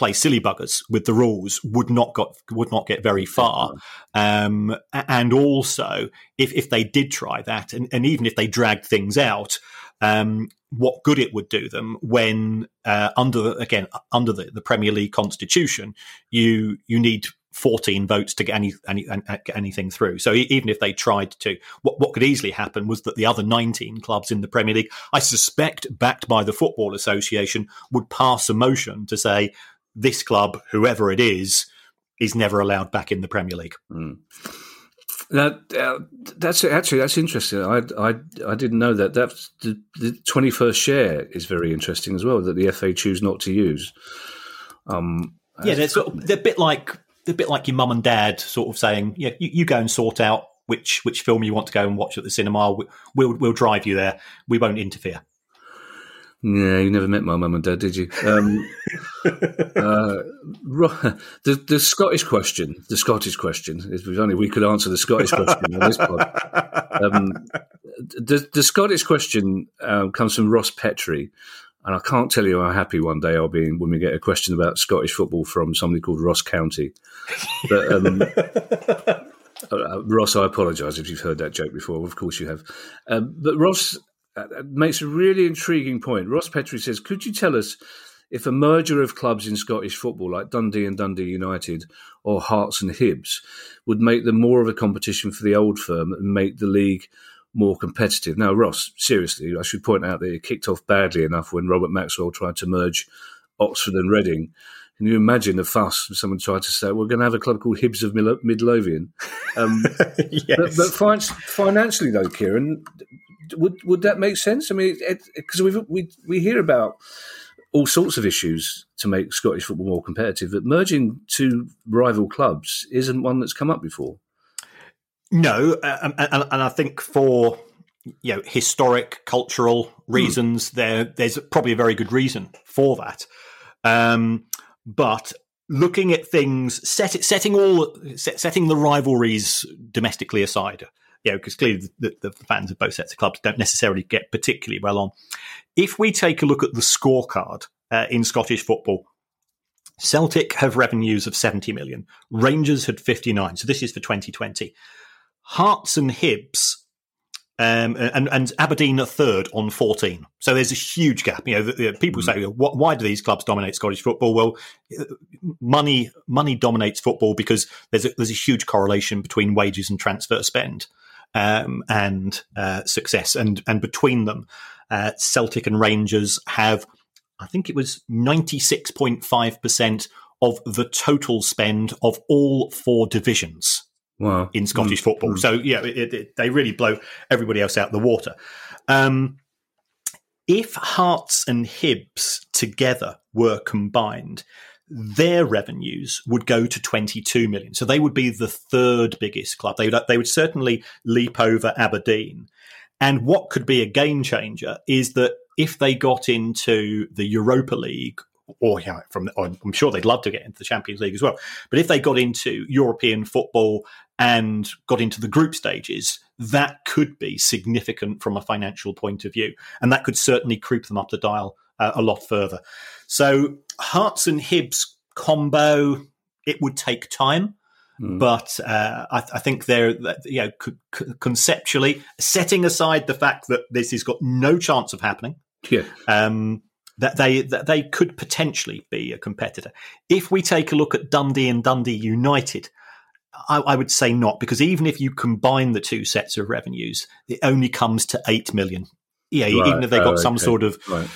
play silly buggers with the rules would not got would not get very far. Um, and also, if if they did try that, and, and even if they dragged things out, um, what good it would do them when uh, under again under the, the Premier League constitution, you you need 14 votes to get any, any, anything through. So even if they tried to, what, what could easily happen was that the other 19 clubs in the Premier League, I suspect, backed by the Football Association, would pass a motion to say this club, whoever it is, is never allowed back in the Premier League. Mm. Now, uh, that's actually that's interesting. I, I I didn't know that. That's the twenty first share is very interesting as well. That the FA choose not to use. Um, yeah, they're, sort of, they're a bit like they're a bit like your mum and dad sort of saying, "Yeah, you, you, go and sort out which which film you want to go and watch at the cinema. We'll we'll drive you there. We won't interfere." Yeah, you never met my mum and dad, did you? Um, uh, the, the Scottish question, the Scottish question, if only we could answer the Scottish question on this pod. Um, the, the, Scottish question um, comes from Ross Petrie, and I can't tell you how happy one day I'll be when we get a question about Scottish football from somebody called Ross County. But, um, uh, Ross, I apologise if you've heard that joke before. Of course you have. Um, but Ross uh, makes a really intriguing point. Ross Petrie says, "Could you tell us if a merger of clubs in Scottish football, like Dundee and Dundee United or Hearts and Hibs, would make them more of a competition for the old firm and make the league?" More competitive. Now, Ross, seriously, I should point out that it kicked off badly enough when Robert Maxwell tried to merge Oxford and Reading. Can you imagine the fuss if someone tried to say, we're going to have a club called Hibs of Midlothian? Um, yes. But, but financially, though, Kieran, would would that make sense? I mean, because we we we hear about all sorts of issues to make Scottish football more competitive, but merging two rival clubs isn't one that's come up before. No, uh, and, and, and I think for you know historic, cultural hmm. reasons, there there's probably a very good reason for that. Um, but looking at things, set, setting all set, setting the rivalries domestically aside, you know, because clearly the, the, fans of both sets of clubs don't necessarily get particularly well on. If we take a look at the scorecard uh, in Scottish football, Celtic have revenues of 70 million. Rangers had 59. So this is for 2020. Hearts and Hibs um, and, and Aberdeen are third on 14. So there's a huge gap. You know, the, the people say, what, why do these clubs dominate Scottish football? Well, money money dominates football because there's a, there's a huge correlation between wages and transfer spend um, and uh, success. And, and between them, uh, Celtic and Rangers have, I think it was 96.5% of the total spend of all four divisions wow. in Scottish mm. football. Mm. So yeah, it, it, they really blow everybody else out the water. Um, if Hearts and Hibs together were combined, their revenues would go to 22 million. So they would be the third biggest club. They would, they would certainly leap over Aberdeen. And what could be a game changer is that if they got into the Europa League or from I'm sure they'd love to get into the Champions League as well. But if they got into European football and got into the group stages, that could be significant from a financial point of view, and that could certainly creep them up the dial uh, a lot further. So Hearts and Hibs combo, it would take time. Mm. But uh, I, I, think they're, you know, c- conceptually, setting aside the fact that this has got no chance of happening, yeah. Um, that they that they could potentially be a competitor. If we take a look at Dundee and Dundee United, I, I, would say not because even if you combine the two sets of revenues, it only comes to eight million. Yeah, right. even if they got oh, some sort of right.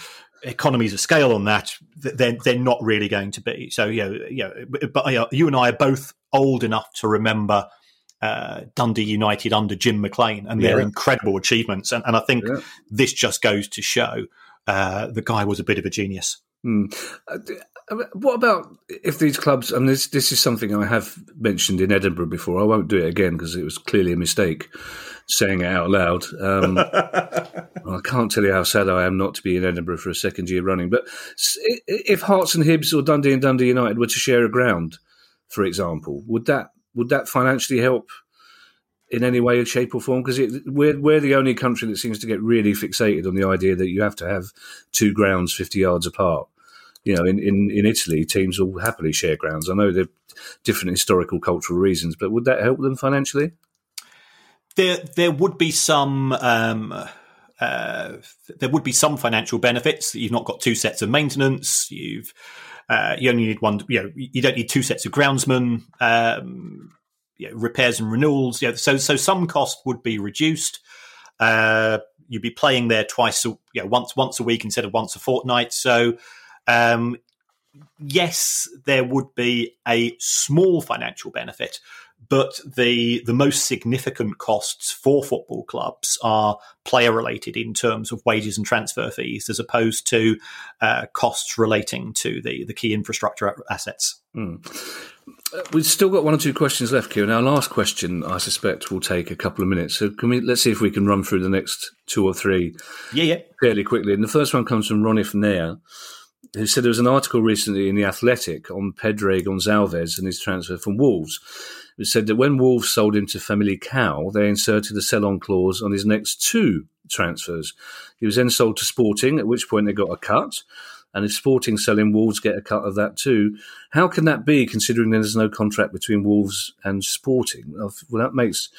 Economies of scale on that, they're they're not really going to be. So yeah, yeah. But you, know, you and I are both old enough to remember. Uh, Dundee United under Jim McLean and their incredible achievements, and, and I think yeah. this just goes to show uh, the guy was a bit of a genius. Hmm. Uh, what about if these clubs? I mean, this this is something I have mentioned in Edinburgh before. I won't do it again because it was clearly a mistake saying it out loud. Um, I can't tell you how sad I am not to be in Edinburgh for a second year running. But if Hearts and Hibs or Dundee and Dundee United were to share a ground, for example, would that would that financially help in any way, shape, or form? Because we're we're the only country that seems to get really fixated on the idea that you have to have two grounds fifty yards apart. You know, in, in, in Italy, teams will happily share grounds. I know there are different historical, cultural reasons, but would that help them financially? There, there would be some. Um, uh, there would be some financial benefits. You've not got two sets of maintenance. You've uh, you only need one. You know, you don't need two sets of groundsmen. Um, you know, repairs and renewals. You know, so so some cost would be reduced. Uh, you'd be playing there twice, you know, once once a week instead of once a fortnight. So, um, yes, there would be a small financial benefit, but the the most significant costs for football clubs are player related in terms of wages and transfer fees, as opposed to uh, costs relating to the the key infrastructure assets. Mm. We've still got one or two questions left, Kieran. Our last question, I suspect, will take a couple of minutes. So, can we? Let's see if we can run through the next two or three. Yeah, yeah. Fairly quickly. And the first one comes from Ronif Nair, who said there was an article recently in the Athletic on Pedro Gonçalves and his transfer from Wolves. It said that when Wolves sold him to Famalicão, they inserted a sell-on clause on his next two transfers. He was then sold to Sporting, at which point they got a cut. And if Sporting sell selling Wolves get a cut of that too, how can that be considering there's no contract between Wolves and Sporting? Well, that makes,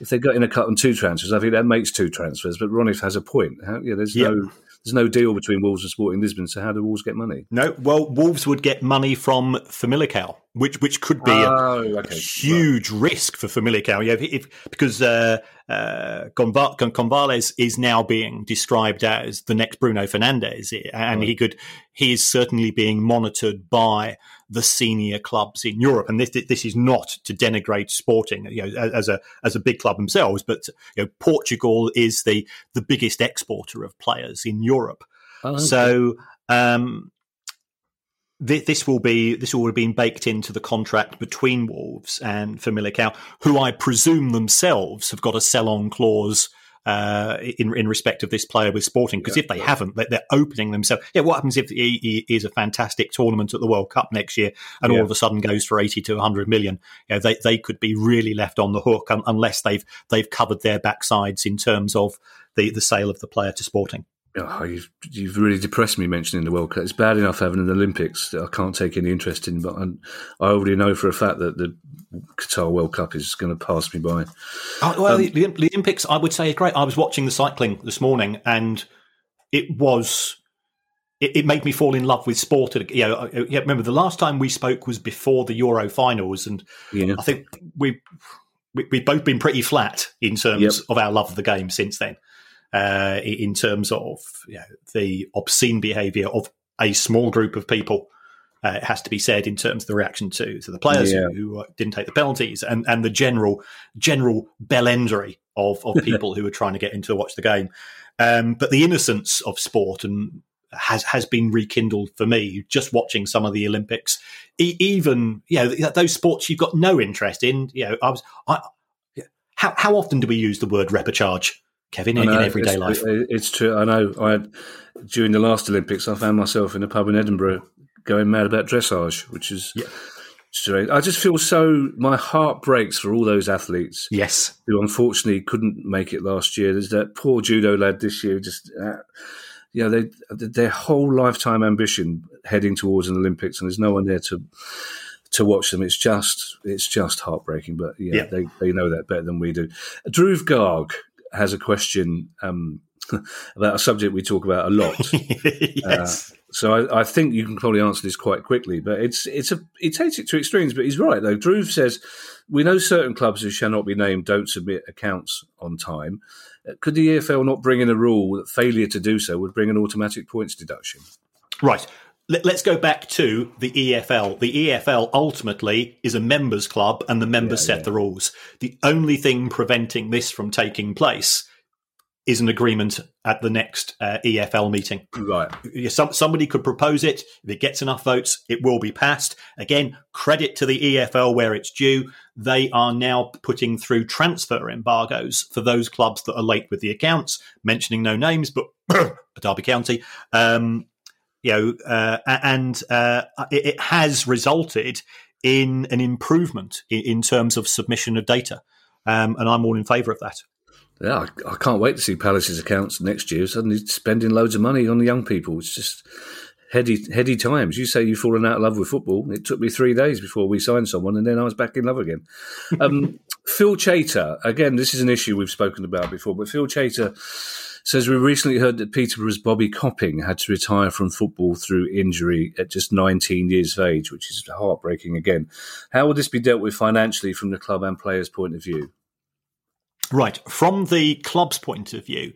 if they got in a cut on two transfers, I think that makes two transfers. But Ronif has a point. How, yeah, there's no there's no deal between Wolves and Sporting Lisbon. So how do Wolves get money? No, well, Wolves would get money from Famalicão, which which could be oh, a okay. huge right. risk for Famalicão. Yeah, if, if because uh, uh, Gonçalves is now being described as the next Bruno Fernandes, and right. he could he is certainly being monitored by the senior clubs in Europe. And this this is not to denigrate Sporting, you know, as a as a big club themselves, but you know, Portugal is the the biggest exporter of players in Europe. Oh, okay. So. Um, this will be this will have been baked into the contract between Wolves and Famalicão, who I presume themselves have got a sell-on clause uh, in in respect of this player with Sporting. Because yeah, if they yeah. haven't, they're opening themselves. Yeah, what happens if he, he is a fantastic tournament at the World Cup next year, and yeah. all of a sudden goes for eighty to hundred million? You know, they they could be really left on the hook unless they've they've covered their backsides in terms of the the sale of the player to Sporting. Oh, you've, you've really depressed me mentioning the World Cup. It's bad enough having an Olympics that I can't take any interest in, but I'm, i already know for a fact that the Qatar World Cup is going to pass me by. Oh, well, um, the, the, Olympics, I would say, are great. I was watching the cycling this morning, and it was it, it, made me fall in love with sport. You know, yeah, remember the last time we spoke was before the Euro finals, and yeah. I think we, we have both been pretty flat in terms yep. of our love of the game since then. Uh, in terms of you know, the obscene behaviour of a small group of people. Uh, it has to be said in terms of the reaction to to the players yeah. who, who uh, didn't take the penalties and, and the general general bellendery of, of people who were trying to get in to watch the game. Um, but the innocence of sport and has has been rekindled for me just watching some of the Olympics. E- even you know those sports you've got no interest in. You know, I was I, how how often do we use the word repechage, Kevin, in, know, in everyday it's, life? It's true. I know. I during the last Olympics, I found myself in a pub in Edinburgh going mad about dressage, which is. Yeah. Strange. I just feel so. My heart breaks for all those athletes. Yes, who unfortunately couldn't make it last year. There's that poor judo lad this year. Just uh, you know, they, their whole lifetime ambition heading towards an Olympics, and there's no one there to to watch them. It's just it's just heartbreaking. But yeah, yeah. they they know that better than we do. Dhruv Garg has a question um, about a subject we talk about a lot. yes. Uh, so I, I, think you can probably answer this quite quickly, but it's it's a he takes it to extremes. But he's right though. Dhruv says we know certain clubs who shall not be named don't submit accounts on time. Could the EFL not bring in a rule that failure to do so would bring an automatic points deduction? Right. Let's go back to the EFL. The EFL ultimately is a members club and the members yeah, set yeah. the rules. The only thing preventing this from taking place is an agreement at the next uh, EFL meeting. Right. Some, somebody could propose it. If it gets enough votes, it will be passed. Again, credit to the EFL where it's due. They are now putting through transfer embargoes for those clubs that are late with the accounts, mentioning no names, but Derby County. Um, you know, uh, and uh, it, it, has resulted in an improvement in, in terms of submission of data. Um, and I'm all in favour of that yeah, I, I, can't wait to see Palace's accounts next year. Suddenly spending loads of money on the young people. It's just heady, heady times. You say you've fallen out of love with football. It took me three days before we signed someone, and then I was back in love again. Um, Phil Chater, again, this is an issue we've spoken about before, but Phil Chater says we recently heard that Peterborough's Bobby Copping had to retire from football through injury at just 19 years of age, which is heartbreaking again. How will this be dealt with financially from the club and players' point of view? Right. From the club's point of view,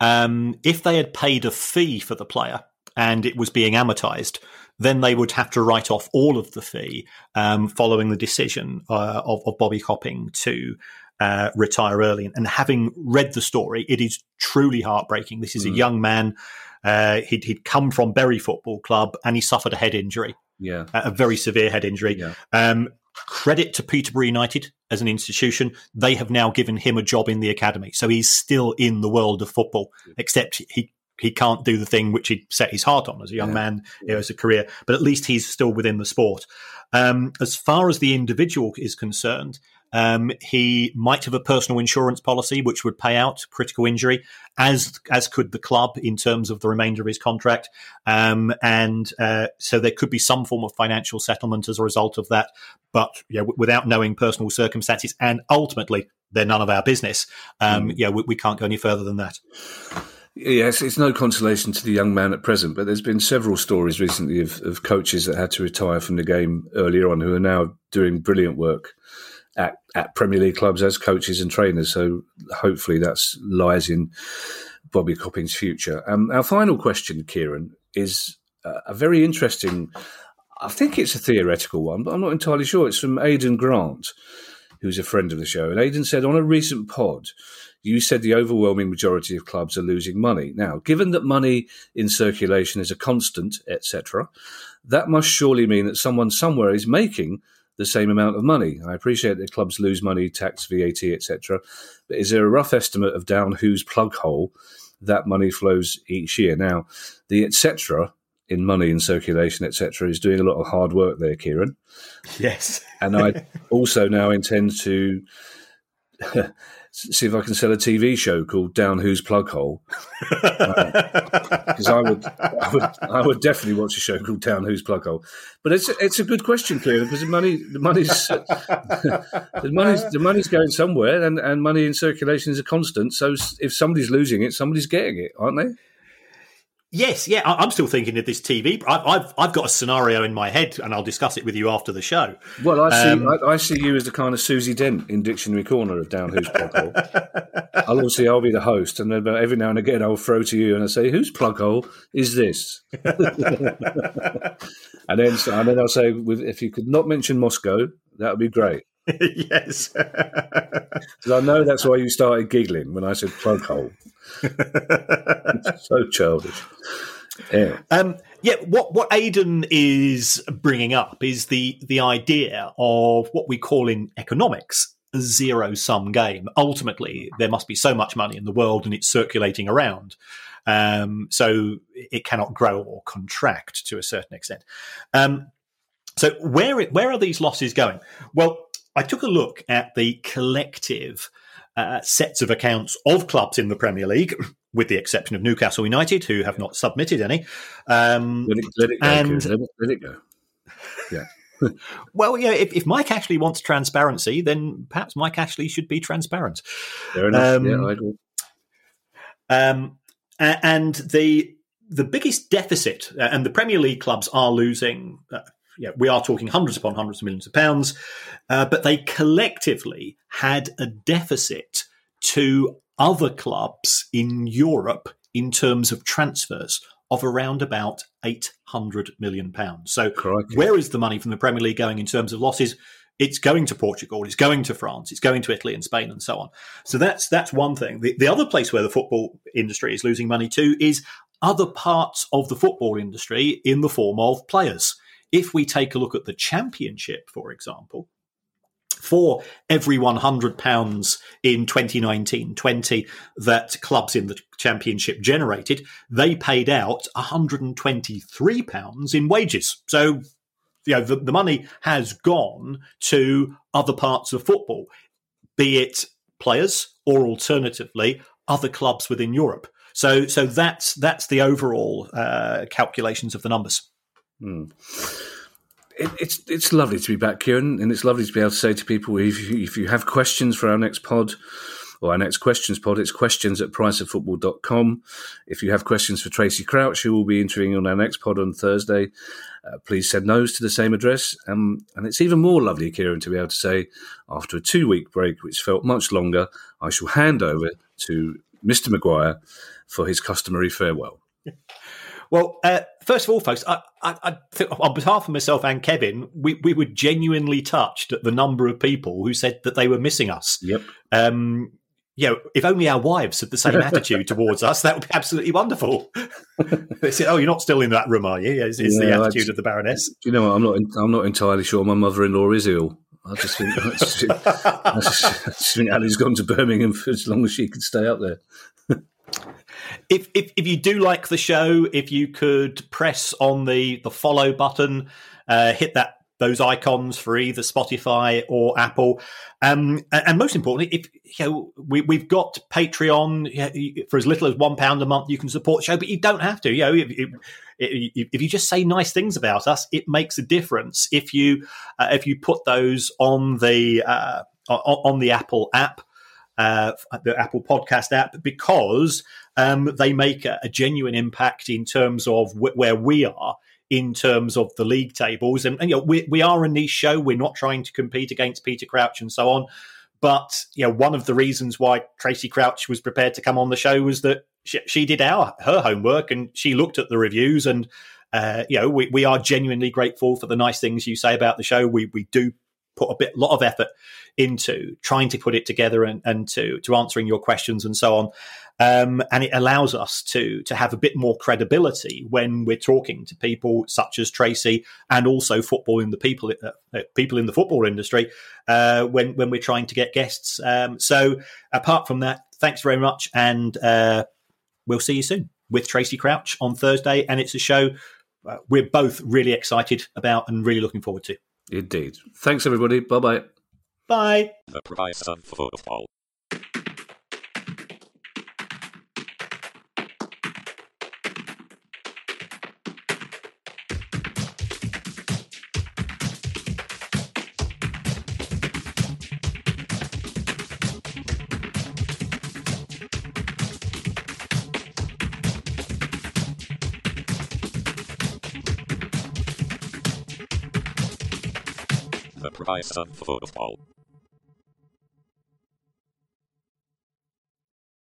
um, if they had paid a fee for the player and it was being amortized, then they would have to write off all of the fee um, following the decision uh, of, of, Bobby Copping to uh, retire early. And having read the story, it is truly heartbreaking. This is mm. a young man. Uh, he'd, he'd, come from Bury Football Club and he suffered a head injury. Yeah. A very severe head injury. Yeah. Um, credit to Peterborough United as an institution. They have now given him a job in the academy. So he's still in the world of football, except he he can't do the thing which he set his heart on as a young yeah. man, you know, as a career. But at least he's still within the sport. Um, as far as the individual is concerned, um, he might have a personal insurance policy which would pay out critical injury, as as could the club in terms of the remainder of his contract, um, and uh, so there could be some form of financial settlement as a result of that. But you know, w- without knowing personal circumstances, and ultimately they're none of our business. Um, mm. Yeah, we, we can't go any further than that. Yes, it's no consolation to the young man at present, but there's been several stories recently of, of coaches that had to retire from the game earlier on who are now doing brilliant work at, at Premier League clubs as coaches and trainers. So hopefully that lies in Bobby Copping's future. Um, our final question, Kieran, is a very interesting. I think it's a theoretical one, but I'm not entirely sure. It's from Aidan Grant, who's a friend of the show. And Aidan said on a recent pod, you said the overwhelming majority of clubs are losing money. Now, given that money in circulation is a constant, etc., that must surely mean that someone somewhere is making the same amount of money. I appreciate that clubs lose money, tax, VAT, etc. But is there a rough estimate of down whose plug hole that money flows each year? Now, the etc. in money in circulation, etc., is doing a lot of hard work there, Kieran. Yes, and I also now intend to see if I can sell a TV show called Down Who's Plug Hole. Uh, because I would, I would, I would definitely watch a show called Down Who's Plug Hole. But it's it's a good question, Kieran, because the money, the money's, the money's, the money's going somewhere, and, and money in circulation is a constant. So if somebody's losing it, somebody's getting it, aren't they? Yes, yeah, I- I'm still thinking of this TV. I- I've I've got a scenario in my head, and I'll discuss it with you after the show. Well, I see. Um, I, I see you as the kind of Susie Dent in Dictionary Corner of Down Who's Plug Hole. I'll obviously I'll be the host, and then every now and again I'll throw to you and I say, "Whose plug hole is this?" and then and then I'll say, "If you could not mention Moscow, that would be great." yes, Because I know that's why you started giggling when I said plug hole. so childish. Yeah. Um, yeah, what what Aidan is bringing up is the the idea of what we call in economics a zero sum game. Ultimately, there must be so much money in the world and it's circulating around. Um, so it cannot grow or contract to a certain extent. Um, so where it, where are these losses going? Well, I took a look at the collective uh, sets of accounts of clubs in the Premier League, with the exception of Newcastle United, who have not submitted any. Um, Let it, let it go. And- let, it, let it go. Yeah. well, yeah, if, if Mike Ashley wants transparency, then perhaps Mike Ashley should be transparent. Fair enough. Um, yeah, I agree. Um, and the the biggest deficit, uh, and the Premier League clubs are losing. Uh, yeah, we are talking hundreds upon hundreds of millions of pounds, uh, but they collectively had a deficit to other clubs in Europe in terms of transfers of around about eight hundred million pounds. So, Crikey. where is the money from the Premier League going in terms of losses? It's going to Portugal, it's going to France, it's going to Italy and Spain, and so on. So that's that's one thing. The, the other place where the football industry is losing money too is other parts of the football industry in the form of players. If we take a look at the championship, for example, for every £100 in 2019 20 that clubs in the championship generated, they paid out £123 in wages. So, you know, the, the money has gone to other parts of football, be it players or alternatively other clubs within Europe. So, so that's that's the overall uh, calculations of the numbers. It, it's it's lovely to be back, Kieran, and it's lovely to be able to say to people if you, if you have questions for our next pod or our next questions pod, it's questions at priceoffootball.com. If you have questions for Tracey Crouch, who will be interviewing on our next pod on Thursday, uh, please send those to the same address. Um, and it's even more lovely, Kieran, to be able to say after a two week break, which felt much longer, I shall hand over to Mr. Maguire for his customary farewell. Well, uh, first of all, folks, I, I, I think on behalf of myself and Kevin, we, we were genuinely touched at the number of people who said that they were missing us. Yep. Um, you know, if only our wives had the same attitude towards us, that would be absolutely wonderful. they said, "Oh, you're not still in that room, are you?" Yeah, Is, is the attitude I'd- of the Baroness. Do you know what? I'm not. I'm not entirely sure. My mother-in-law is ill. I just think. I just, I just, I just think Ali's gone to Birmingham for as long as she can stay up there. If, if if you do like the show, if you could press on the the follow button, uh, hit that those icons for either Spotify or Apple, um, and, most importantly, if you know we we've got Patreon for as little as one pound a month, you can support the show, but you don't have to. You know, if, if, if you just say nice things about us, it makes a difference. If you uh, if you put those on the uh, on the Apple app uh, the Apple Podcast app because um, they make a, a genuine impact in terms of wh- where we are in terms of the league tables. And, and, you know, we, we are a niche show. We're not trying to compete against Peter Crouch and so on. But you know, one of the reasons why Tracey Crouch was prepared to come on the show was that she, she did our her homework and she looked at the reviews and uh, you know we, we are genuinely grateful for the nice things you say about the show. We we do put a bit lot of effort into trying to put it together and, and to to answering your questions and so on. Um, and it allows us to to have a bit more credibility when we're talking to people such as Tracey and also football in the people uh, uh, people in the football industry uh, when when we're trying to get guests. Um, so apart from that, thanks very much, and uh, we'll see you soon with Tracey Crouch on Thursday. And it's a show uh, we're both really excited about and really looking forward to. Indeed. Thanks, everybody. Bye bye. Bye. The price of football. Price of football.